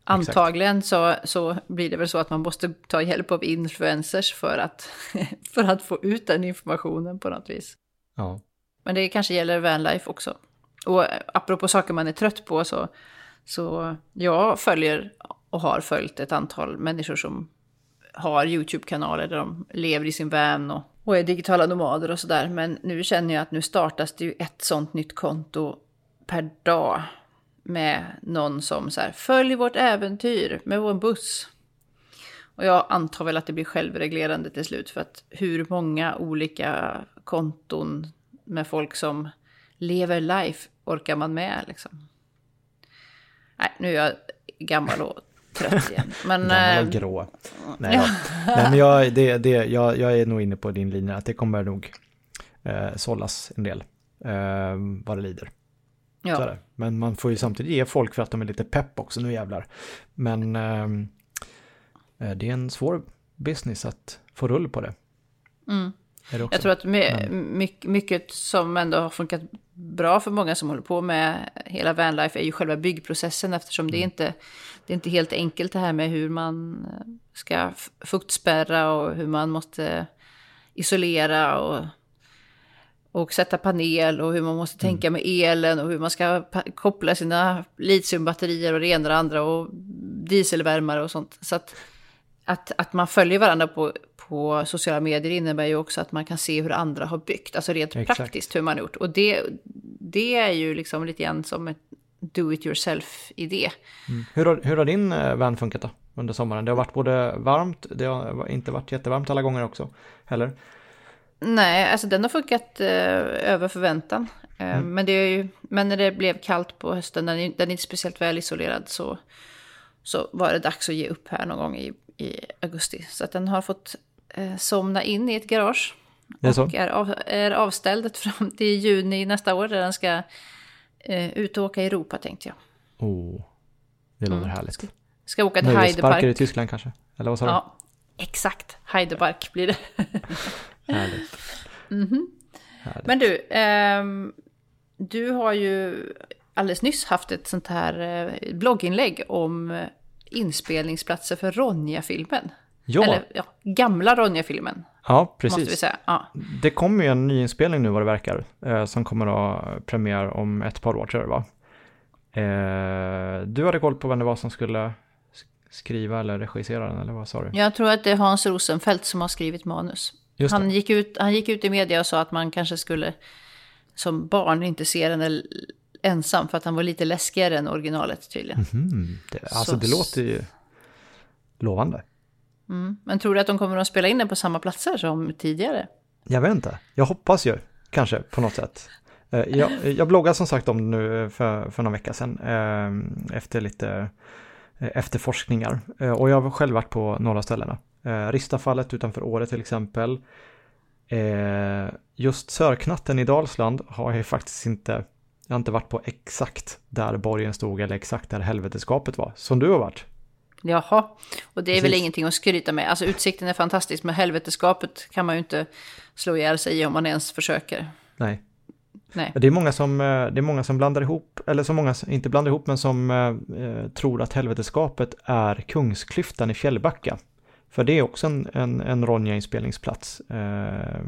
Antagligen så, så blir det väl så att man måste ta hjälp av influencers för att, [laughs] för att få ut den informationen på något vis. Ja. Men det kanske gäller vanlife också. Och apropå saker man är trött på så, så jag följer och har följt ett antal människor som har YouTube-kanaler där de lever i sin van och, och är digitala nomader och sådär. Men nu känner jag att nu startas det ju ett sånt nytt konto per dag med någon som så här, följ vårt äventyr med vår buss. Och jag antar väl att det blir självreglerande till slut för att hur många olika konton med folk som lever life orkar man med liksom? Nej, nu är jag gammal och trött igen. Men, gammal och eh, grå. Nej, ja. Nej men jag, det, det, jag, jag är nog inne på din linje att det kommer nog eh, sållas en del eh, vad det lider. Ja. Men man får ju samtidigt ge folk för att de är lite pepp också, nu jävlar. Men ehm, eh, det är en svår business att få rull på det. Mm. Jag tror att mycket, mycket som ändå har funkat bra för många som håller på med hela vanlife är ju själva byggprocessen eftersom mm. det, är inte, det är inte helt enkelt det här med hur man eh, ska fuktspärra och hur man måste isolera och, och sätta panel och hur man måste mm. tänka med elen och hur man ska koppla sina litiumbatterier och det ena och det andra och dieselvärmare och sånt. Så att, att, att man följer varandra på, på sociala medier innebär ju också att man kan se hur andra har byggt, alltså rent Exakt. praktiskt hur man har gjort. Och det, det är ju liksom lite grann som ett do it yourself-idé. Mm. Hur, har, hur har din eh, van funkat då under sommaren? Det har varit både varmt, det har inte varit jättevarmt alla gånger också, heller? Nej, alltså den har funkat eh, över förväntan. Eh, mm. men, det är ju, men när det blev kallt på hösten, den är, den är inte speciellt väl isolerad, så, så var det dags att ge upp här någon gång i, i augusti. Så att den har fått eh, somna in i ett garage. Är och är, av, är avställd fram [laughs] till juni nästa år där den ska eh, ut och åka i Europa tänkte jag. Oh, det låter mm. härligt. Ska, ska åka till Heidepark. i Tyskland kanske? Eller vad sa du? Ja, exakt. Heidepark blir det. [laughs] härligt. Mm -hmm. härligt. Men du, eh, du har ju alldeles nyss haft ett sånt här eh, blogginlägg om eh, inspelningsplatser för Ronja-filmen. Ja. Eller ja, gamla Ronja-filmen. Ja, precis. Ja. Det kommer ju en nyinspelning nu vad det verkar, eh, som kommer att ha premiär om ett par år tror jag det var. Eh, du hade koll på vem det var som skulle skriva eller regissera den, eller vad sa du? Jag tror att det är Hans Rosenfeldt som har skrivit manus. Han gick, ut, han gick ut i media och sa att man kanske skulle som barn inte se den där ensam för att han var lite läskigare än originalet tydligen. Mhm, det, alltså Så- det låter ju lovande. Mm. Men tror du att de kommer att spela in den på samma platser som tidigare? Jag vet inte, jag hoppas ju kanske på något sätt. Eh, Jag, jag bloggade som sagt om det nu för, för några vecka sedan eh, efter lite eh, efterforskningar. Eh, Och jag har själv varit på några ställena. Eh, Ristafallet utanför Åre till exempel. Eh, Just Sörknatten i Dalsland har jag faktiskt inte, jag har inte varit på exakt där borgen stod eller exakt där helveteskapet var, som du har varit. Jaha, och det är väl Precis. ingenting att skryta med. Alltså utsikten är fantastisk, men helveteskapet kan man ju inte slå ihjäl sig i om man ens försöker. Nej, Nej. Det är många som, eh, det är många som blandar ihop, eller som många, inte blandar ihop, men som eh, eh, tror att helveteskapet är Kungsklyftan i Fjällbacka. För det är också en, en, en Ronja-inspelningsplats. Eh,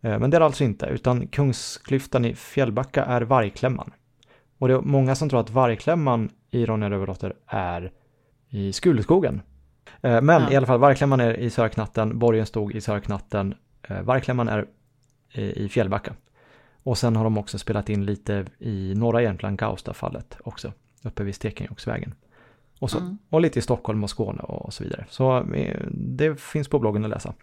men det är det alltså inte, utan Kungsklyftan i Fjällbacka är Vargklämman. Och det är många som tror att Vargklämman i Ronja Rövardotter är i Skuleskogen. Eh, men Ja. i alla fall, Vargklämman är i Sörknatten, Borgen stod i Sörknatten, eh, Vargklämman är i, Fjällbacka. Och sen har de också spelat in lite i norra Jämtland, Gaustafallet också, uppe vid Stekenjokksvägen. Och, så, Mm. och lite i Stockholm och Skåne och så vidare. Så eh, det finns på bloggen att läsa.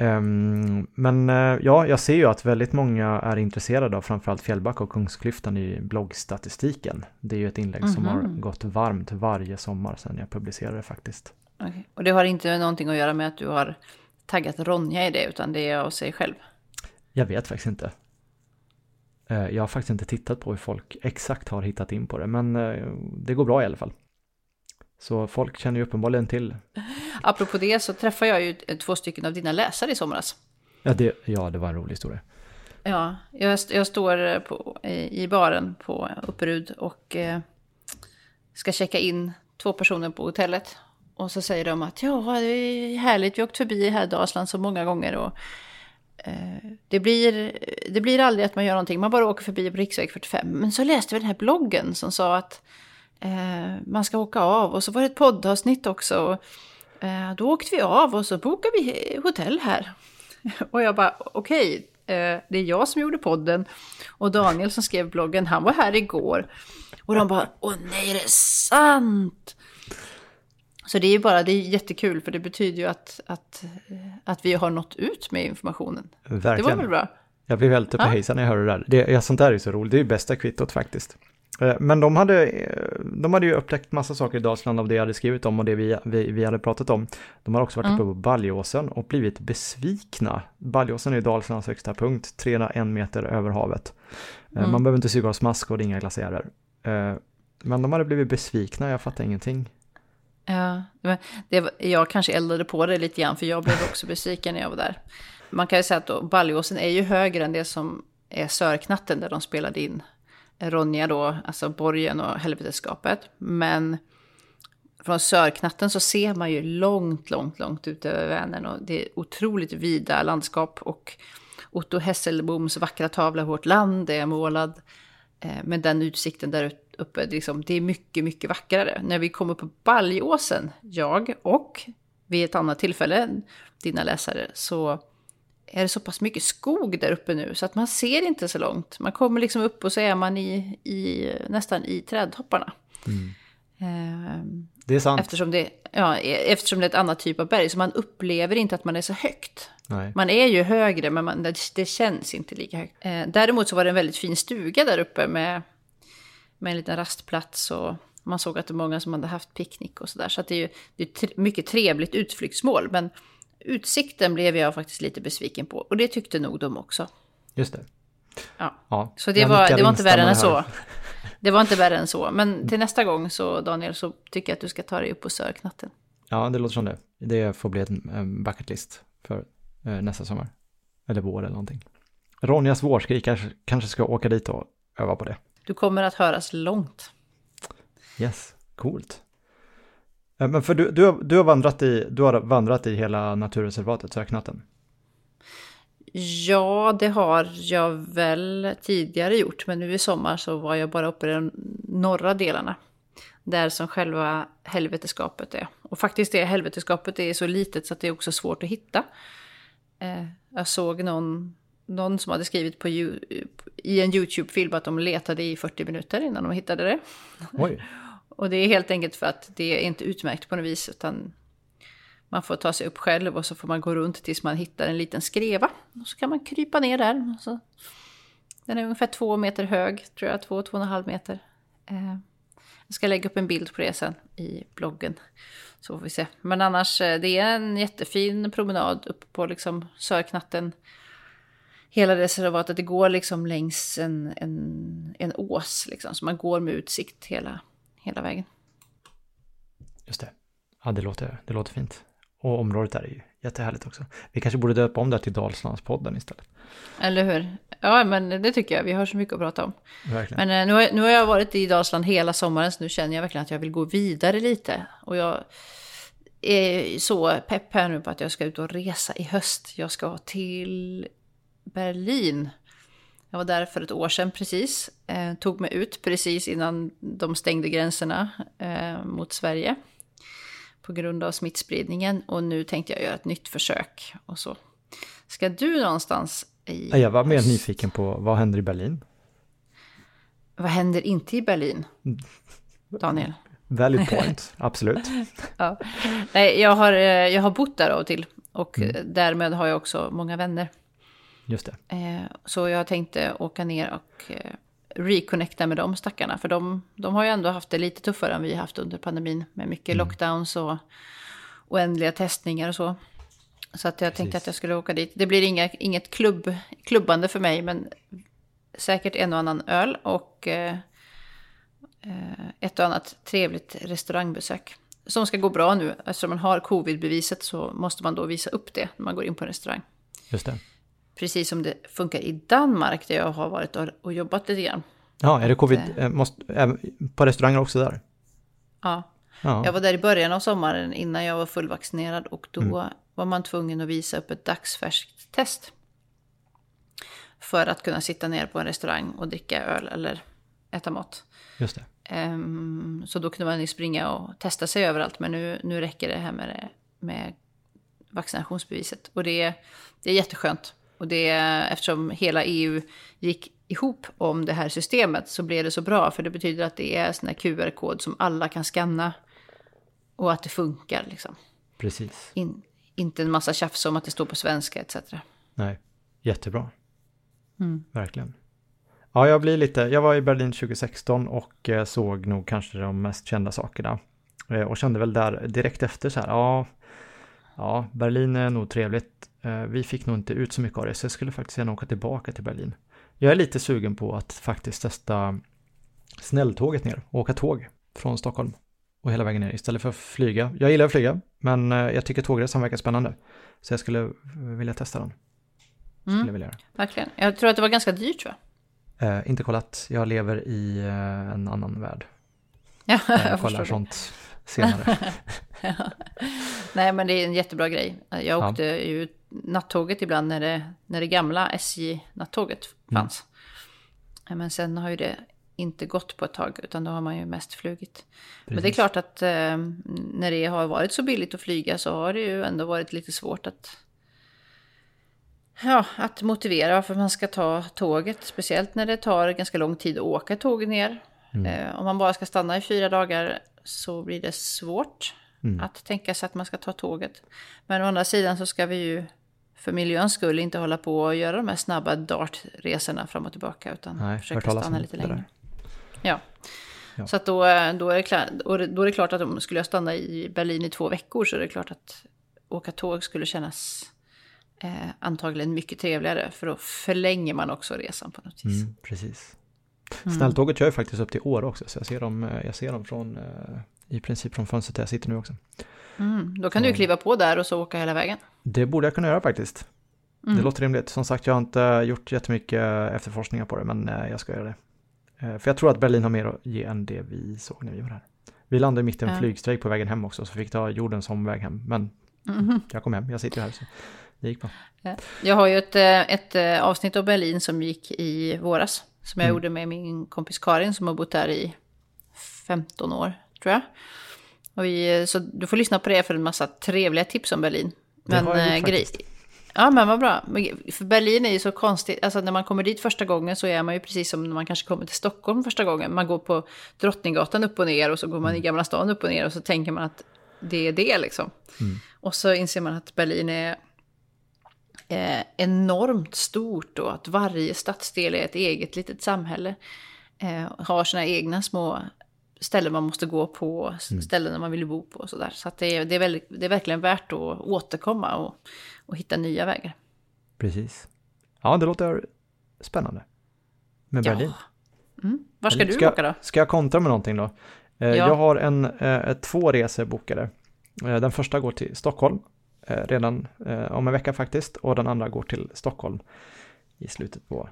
Ehm, men eh, ja, jag ser ju att väldigt många är intresserade av framförallt Fjällbacka och Kungsklyftan i bloggstatistiken. Det är ju ett inlägg som har Mhm. gått varmt varje sommar sedan jag publicerade det faktiskt. Okej. Och det har inte någonting att göra med att du har taggat Ronja i det, utan det är av sig själv. Jag vet faktiskt inte. Eh, Jag har faktiskt inte tittat på hur folk exakt har hittat in på det, men eh, det går bra i alla fall. Så folk känner ju uppenbarligen till. [laughs] Apropå det så träffade jag ju två stycken av dina läsare i somras. Ja, det, ja, det var en rolig historia. Ja, jag, jag står på, i baren på Upperud och eh, ska checka in två personer på hotellet. Och så säger de att ja, det är härligt, vi har åkt förbi här Dalsland så många gånger. Och, eh, det, blir, det blir aldrig att man gör någonting, man bara åker förbi på riksväg 45. Men så läste vi den här bloggen som sa att eh, man ska åka av och så var det ett poddavsnitt också. Och, eh, då åkte vi av och så bokade vi hotell här. [laughs] Och jag bara, okej, eh, det är jag som gjorde podden. Och Daniel som skrev bloggen, han var här igår. Och de bara, åh nej, är det sant? Så det är ju bara, det är jättekul för det betyder ju att, att, eh, att vi har nått ut med informationen. Det Verkligen. var väl bra? Jag blev helt uppe Ja. hejsan när jag hörde det där. Det, ja, sånt där är så roligt, det är ju bästa kvittot faktiskt. Eh, Men de hade, eh, de hade ju upptäckt massa saker i Dalsland av det jag hade skrivit om och det vi, vi, vi hade pratat om. De har också varit Mm. uppe på Baljåsen och blivit besvikna. Baljåsen är ju Dalslands högsta punkt, 301 meter över havet. Eh, Mm. Man behöver inte syrgasmask och det är inga glaciärer. Men de hade blivit besvikna, jag fattar ingenting. Ja, det jag kanske eldade på det lite grann för jag blev också besviken när jag var där. Man kan ju säga att då, Baljåsen är ju högre än det som är Sörknatten där de spelade in Ronja då, alltså borgen och helveteskapet. Men från Sörknatten så ser man ju långt, långt, långt ut över Vänern och det är otroligt vida landskap och Otto Hesselboms vackra tavla Vårt land är målad eh, med den utsikten där uppe. Liksom, det är mycket, mycket vackrare. När vi kommer på Baljåsen, jag och vid ett annat tillfälle, dina läsare, så är det så pass mycket skog där uppe nu så att man ser inte så långt. Man kommer liksom upp och så är man i, i nästan i trädtopparna. Ehm, Det är sant. Eftersom det, ja, eftersom det är ett annat typ av berg, så man upplever inte att man är så högt. Nej. Man är ju högre, men man, det, det känns inte lika högt. Eh, däremot så var det en väldigt fin stuga där uppe med, med en liten rastplats och man såg att det var många som hade haft picknick och sådär. Så att det är ju det är mycket trevligt utflyktsmål, men utsikten blev jag faktiskt lite besviken på. Och det tyckte nog de också. Just det. Ja. Ja, Så det jag var, det var inte värre än så. [laughs] Det var inte värre än så. Men till nästa gång så, Daniel, så tycker jag att du ska ta dig upp på Sörknatten. Ja, det låter som det. Det får bli en, bucket list för eh, nästa sommar. Eller vår eller någonting. Ronjas vårskrik kanske, kanske ska åka dit och öva på det. Du kommer att höras långt. Yes, coolt. Eh, Men för du, du, har, du, har vandrat i, du har vandrat i hela naturreservatet, Söknatten? Ja, det har jag väl tidigare gjort, men nu i sommar så var jag bara uppe i de norra delarna. Där som själva helveteskapet är. Och faktiskt det helveteskapet är så litet så att det är också svårt att hitta. Eh, jag såg någon, någon som hade skrivit på, i en YouTube-film att de letade i 40 minuter innan de hittade det. Oj. [laughs] Och det är helt enkelt för att det är inte utmärkt på något vis, utan man får ta sig upp själv och så får man gå runt tills man hittar en liten skreva. Och så kan man krypa ner där. Så den är ungefär två meter hög, tror jag, två, två och en halv meter. Eh, jag ska lägga upp en bild på det sen i bloggen. Så får vi se. Men annars, eh, det är en jättefin promenad upp på liksom Sörknatten. Hela reservatet, det går liksom längs en, en, en ås liksom. Så man går med utsikt hela, hela vägen. Just det. Ja, det låter, det låter fint. Och området där är ju jättehärligt också. Vi kanske borde döpa om det till Dalslandspodden istället. Eller hur? Ja, men det tycker jag. Vi har så mycket att prata om. Verkligen. Men eh, nu har, jag, nu har jag varit i Dalsland hela sommaren, så nu känner jag verkligen att jag vill gå vidare lite. Och jag är så pepp här nu på att jag ska ut och resa i höst. Jag ska till Berlin. Jag var där för ett år sedan precis. Eh, tog mig ut precis innan de stängde gränserna eh, mot Sverige. På grund av smittspridningen. Och nu tänkte jag göra ett nytt försök. Och så. Ska du någonstans i... Jag var mer nyfiken på vad händer i Berlin? Vad händer inte i Berlin? Daniel? Valid [laughs] point, absolut. ja. Nej, jag har, jag har bott där av och till. Och mm. därmed har jag också många vänner. Just det. Så jag tänkte åka ner och reconnecta med de stackarna. För de, de har ju ändå haft det lite tuffare än vi haft under pandemin. Med mycket mm. lockdowns och oändliga testningar och så. Så att jag Precis. tänkte att jag skulle åka dit. Det blir inga, inget klubb, klubbande för mig, men säkert en och annan öl och eh, ett och annat trevligt restaurangbesök. Som ska gå bra nu. Eftersom man har covid-beviset så måste man då visa upp det när man går in på en restaurang. Just det. Precis som det funkar i Danmark där jag har varit och jobbat lite grann. Ja, är det covid att, eh, måste, på restauranger också där? Ja. ja. Jag var där i början av sommaren innan jag var fullvaccinerad och då mm. var man tvungen att visa upp ett dagsfärskt test. För att kunna sitta ner på en restaurang och dricka öl eller äta mat. Just det. Um, så då kunde man springa och testa sig överallt. Men nu, nu räcker det här med, med vaccinationsbeviset. Och det, det är jätteskönt. Och det, eftersom hela EU gick ihop om det här systemet så blev det så bra. För det betyder att det är sån QR-kod som alla kan scanna. Och att det funkar liksom. Precis. In, inte en massa tjafs om att det står på svenska etc. Nej, jättebra. Mm. Verkligen. Ja, jag blir lite, jag var i Berlin 2016 och eh, såg nog kanske de mest kända sakerna. Eh, och kände väl där direkt efter så här, ja, ja, Berlin är nog trevligt. Eh, vi fick nog inte ut så mycket av det, så jag skulle faktiskt gärna åka tillbaka till Berlin. Jag är lite sugen på att faktiskt testa snälltåget ner och åka tåg från Stockholm och hela vägen ner istället för att flyga. Jag gillar att flyga, men jag tycker tågresan verkar spännande. Så jag skulle vilja testa den. Skulle mm, vilja Verkligen. Jag tror att det var ganska dyrt va? Eh, inte kollat, jag lever i eh, en annan värld. [laughs] Ja, jag, jag kollar sånt senare. [laughs] ja. Nej, men det är en jättebra grej. Jag åkte ja. ju nattåget ibland när det, när det gamla SJ-nattåget fanns. Mm. Men sen har ju det inte gått på ett tag, utan då har man ju mest flugit. Precis. Men det är klart att eh, när det har varit så billigt att flyga så har det ju ändå varit lite svårt att Ja, att motivera varför man ska ta tåget. Speciellt när det tar ganska lång tid att åka tåget ner. Mm. Eh, om man bara ska stanna i fyra dagar så blir det svårt mm. att tänka sig att man ska ta tåget. Men å andra sidan så ska vi ju för miljöns skull inte hålla på och göra de här snabba dartresorna fram och tillbaka. Utan Nej, försöka stanna lite längre. Ja. ja. Så att då, då, är det klart, då är det klart att om skulle jag stanna i Berlin i två veckor så är det klart att åka tåg skulle kännas eh, antagligen mycket trevligare. För då förlänger man också resan på något vis. Mm, precis. Mm. Snälltåget kör ju faktiskt upp till Åre också. Så jag ser dem, eh, jag ser dem från, eh, i princip från fönstret där jag sitter nu också. Mm, då kan så. du kliva på där och så åka hela vägen. Det borde jag kunna göra faktiskt. Mm. Det låter rimligt. Som sagt, jag har inte gjort jättemycket efterforskningar på det, men eh, jag ska göra det. För jag tror att Berlin har mer att ge än det vi såg när vi var här. Vi landade mitt i en flygstrejk på vägen hem också, så fick ta jordens omväg hem. Men mm. jag kom hem, jag sitter här. Så det gick bra. Jag har ju ett, eh, ett eh, avsnitt av Berlin som gick i våras. Som jag mm. gjorde med min kompis Karin som har bott där i 15 år, tror jag. Vi, så du får lyssna på det för en massa trevliga tips om Berlin. Men, det har jag gjort, grej, Ja, men vad bra. För Berlin är ju så konstigt. Alltså när man kommer dit första gången så är man ju precis som när man kanske kommer till Stockholm första gången. Man går på Drottninggatan upp och ner och så går man i mm. Gamla stan upp och ner och så tänker man att det är det liksom. Mm. Och så inser man att Berlin är eh, enormt stort och att varje stadsdel är ett eget litet samhälle. Eh, har sina egna små ställen man måste gå på, mm. ställen man vill bo på och sådär. Så att det, är, det, är väldigt, det är verkligen värt att återkomma och, och hitta nya vägar. Precis. Ja, det låter spännande. Med Berlin. Ja. Mm. Var ska Eller, du ska, åka då? Ska jag kontra med någonting då? Eh, ja. Jag har en, eh, två resor bokade. Eh, den första går till Stockholm eh, redan eh, om en vecka faktiskt och den andra går till Stockholm i slutet på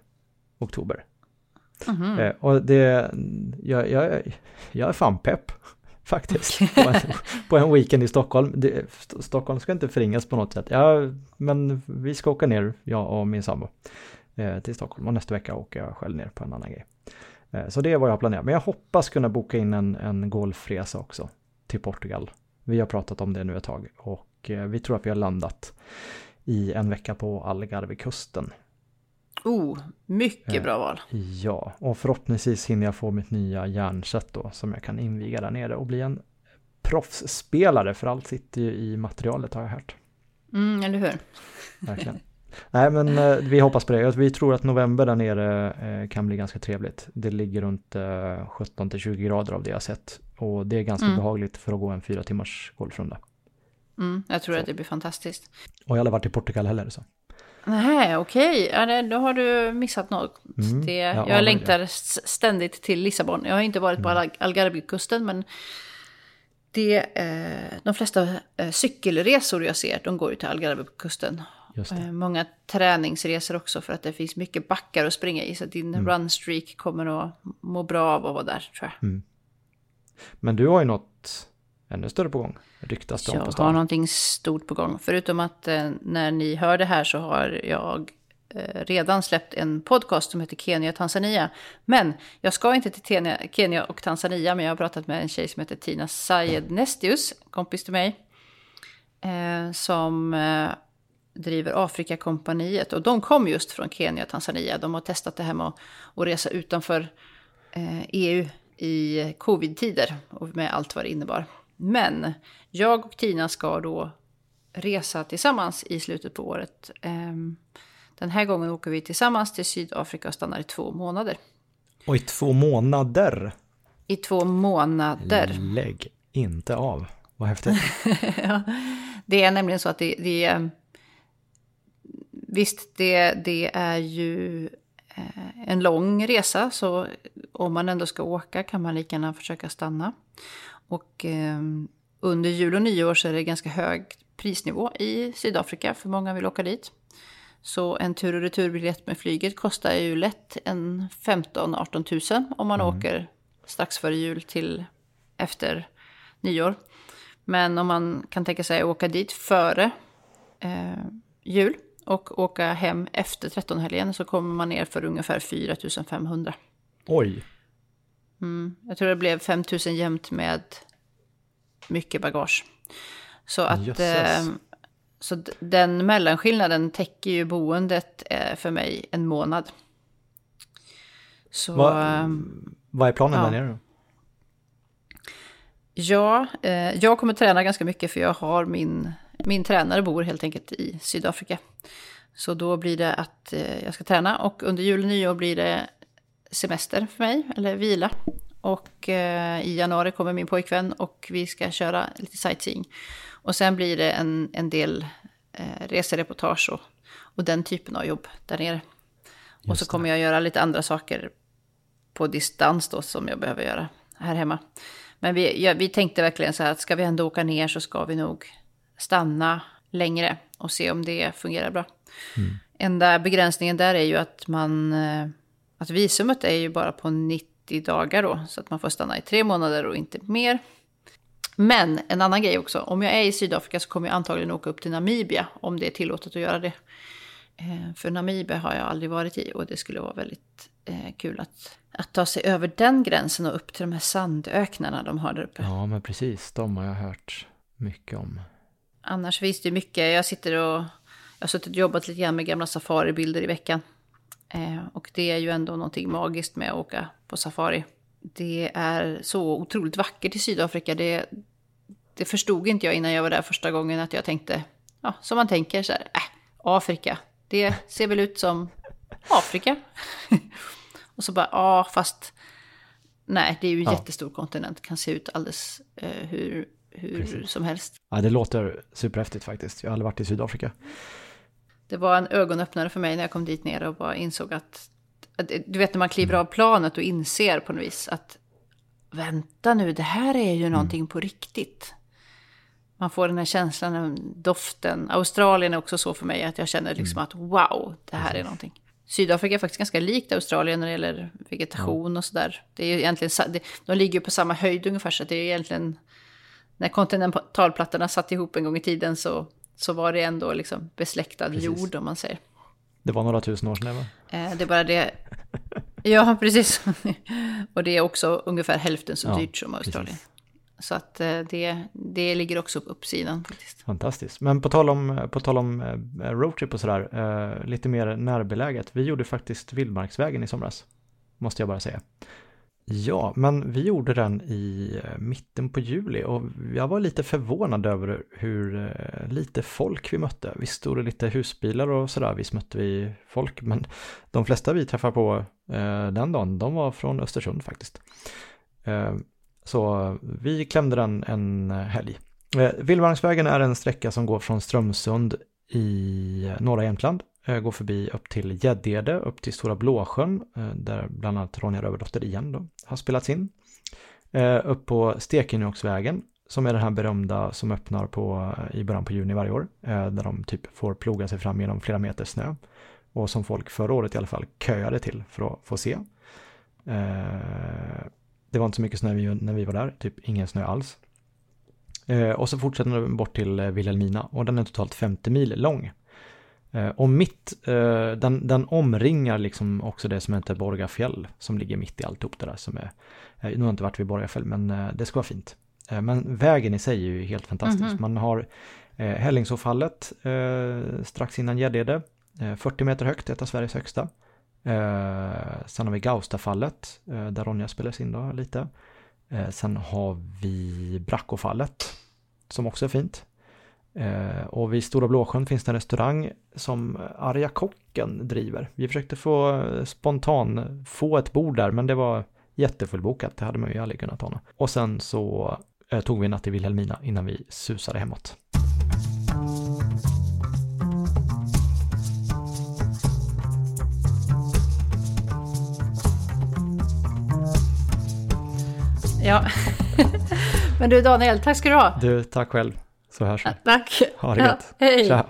oktober. Mm -hmm. och det, jag, jag, jag är fan pepp [laughs] faktiskt. på, en, på en weekend i Stockholm. Det, Stockholm ska inte förringas på något sätt. Ja, men vi ska åka ner, jag och min sambo, eh, till Stockholm. Och nästa vecka åker jag själv ner på en annan grej. Eh, så det är vad jag har planerat. Men jag hoppas kunna boka in en, en golfresa också till Portugal. Vi har pratat om det nu ett tag och eh, vi tror att vi har landat i en vecka på Algarvekusten. Oh, mycket eh, bra val. Ja, och förhoppningsvis hinner jag få mitt nya järnset då som jag kan inviga där nere och bli en proffsspelare för allt sitter ju i materialet har jag hört. Mm, eller hur? Verkligen. Nej men eh, vi hoppas på det. Vi tror att november där nere eh, kan bli ganska trevligt. Det ligger runt 17 till 20 grader av det jag sett. Och det är ganska mm. behagligt för att gå en fyra timmars golfrunda. Mm, jag tror så. att det blir fantastiskt. Och jag har aldrig varit i Portugal heller så. Nej, okej. Okay. Ja, då har du missat något. Mm, det, jag, jag längtar det. ständigt till Lissabon. Jag har inte varit på mm. Algarvekusten, men det, eh, de flesta eh, cykelresor jag ser, de går ju till Algarvekusten. Eh, många träningsresor också för att det finns mycket backar att springa i. Så din mm. runstreak kommer att må bra av att vara där, tror jag. Mm. Men du har ju något ännu större på gång? Ryktas det om på stan? Jag har någonting stort på gång. Förutom att eh, när ni hör det här så har jag eh, redan släppt en podcast som heter Kenya Tanzania. Men jag ska inte till Kenya, Kenya och Tanzania, men jag har pratat med en tjej som heter Tina Sayed Nestius, kompis till mig. Eh, som eh, driver Afrikakompaniet. Och de kom just från Kenya och Tanzania. De har testat det här med att, att resa utanför EU eh, e i covid-tider och med allt vad det innebar. Men jag och Tina ska då resa tillsammans i slutet på året. Ehm, den här gången åker vi tillsammans till Sydafrika och stannar i två månader. Och i två månader? I två månader. Lägg inte av. Vad häftigt. [laughs] ja, det är nämligen så att det, det Visst, det, det är ju eh, en lång resa, så om man ändå ska åka kan man lika gärna försöka stanna. Och eh, under jul och nyår så är det ganska hög prisnivå i Sydafrika för många vill åka dit. Så en tur och returbiljett med flyget kostar ju lätt en 15-18 000 om man mm. åker strax före jul till efter nyår. Men om man kan tänka sig att åka dit före eh, jul och åka hem efter 13-helgen så kommer man ner för ungefär 4 500. Oj! Mm, jag tror det blev 5 000 jämnt med mycket bagage. Så att eh, så den mellanskillnaden täcker ju boendet eh, för mig en månad. Så, vad, eh, vad är planen ja. där nere då? Ja, eh, jag kommer träna ganska mycket för jag har min, min tränare bor helt enkelt i Sydafrika. Så då blir det att eh, jag ska träna och under jul och nyår blir det semester för mig, eller vila. Och eh, i januari kommer min pojkvän och vi ska köra lite sightseeing. Och sen blir det en, en del eh, resereportage och, och den typen av jobb där nere. Just och så kommer jag göra lite andra saker på distans då som jag behöver göra här hemma. Men vi, ja, vi tänkte verkligen så här att ska vi ändå åka ner så ska vi nog stanna längre och se om det fungerar bra. Mm. Enda begränsningen där är ju att man, eh, att visumet är ju bara på 90 dagar då, så att man får stanna i tre månader och inte mer. Men en annan grej också, om jag är i Sydafrika så kommer jag antagligen åka upp till Namibia om det är tillåtet att göra det. Eh, för Namibia har jag aldrig varit i och det skulle vara väldigt eh, kul att, att ta sig över den gränsen och upp till de här sandöknarna de har där uppe. Ja, men precis. De har jag hört mycket om. Annars finns det mycket. Jag sitter och jag har suttit och jobbat lite grann med gamla safaribilder i veckan. Eh, och det är ju ändå någonting magiskt med att åka på safari. Det är så otroligt vackert i Sydafrika. Det, det förstod inte jag innan jag var där första gången att jag tänkte, ja, som man tänker så här, äh, Afrika, det ser väl ut som Afrika. [laughs] och så bara, ja, fast nej, det är ju en ja. jättestor kontinent, kan se ut alldeles eh, hur, hur som helst. Ja, det låter superhäftigt faktiskt. Jag har aldrig varit i Sydafrika. Det var en ögonöppnare för mig när jag kom dit ner och bara insåg att, att du vet när man kliver av planet och inser på något vis att vänta nu, det här är ju mm. någonting på riktigt. Man får den här känslan, doften. Australien är också så för mig att jag känner liksom mm. att wow, det här är någonting. Sydafrika är faktiskt ganska likt Australien när det gäller vegetation och sådär. Det är ju egentligen, de ligger ju på samma höjd ungefär så det är egentligen när kontinentalplattorna satt ihop en gång i tiden så, så var det ändå liksom besläktad precis. jord om man säger. Det var några tusen år sedan va? Eh, det är bara det. [laughs] Ja, precis. [laughs] och det är också ungefär hälften så dyrt som Australien. Precis. Så att eh, det, det ligger också på uppsidan faktiskt. Fantastiskt. Men på tal om, på tal om eh, roadtrip och sådär, lite mer närbeläget. Vi gjorde faktiskt Vildmarksvägen i somras, måste jag bara säga. Ja, men vi gjorde den i eh, mitten på juli och jag var lite förvånad över hur eh, lite folk vi mötte. Visst stod det lite husbilar och sådär, visst mötte vi folk, men [laughs] de flesta vi träffade på eh, den dagen, de var från Östersund faktiskt. Så vi klämde den en helg. Eh, är en sträcka som går från Strömsund i norra Jämtland, Eh, går förbi upp till Gäddede, upp till Stora Blåsjön, eh, där bland annat Ronja Rövardotter igen då, har spelats in. Eh, upp på Stekenjokksvägen, som är den här berömda som öppnar på, i början på juni varje år, där de typ får ploga sig fram genom flera meter snö. Och som folk förra året i alla fall köade till för att få se. Det var inte så mycket snö när vi var där, typ ingen snö alls. Och så fortsätter den bort till Vilhelmina och den är totalt 50 mil lång. Eh, och mitt, eh, den, den omringar liksom också det som heter Borgafjäll som ligger mitt i alltihop det där som är, eh, nu har jag inte varit vid Borgafjäll men det ska vara fint. men vägen i sig är ju helt fantastisk. Mm -hmm. Man har eh, Hällingsåfallet strax innan Gäddede, 40 meter högt, ett av Sveriges högsta. Sen har vi Gaustafallet där Ronja spelas in då lite. Sen har vi Brackofallet som också är fint. Eh, och vid Stora Blåsjön finns det en restaurang som Arja Kocken driver. Vi försökte få eh, spontan få ett bord där men det var jättefullbokat. Det hade man ju aldrig kunnat ana. Och sen så eh, tog vi en natt i Vilhelmina innan vi susade hemåt. Ja. [laughs] Men du Daniel, tack ska du ha. Du, tack själv. Så hörs vi. Tack. Ha det gött. Ja, hej. Tja.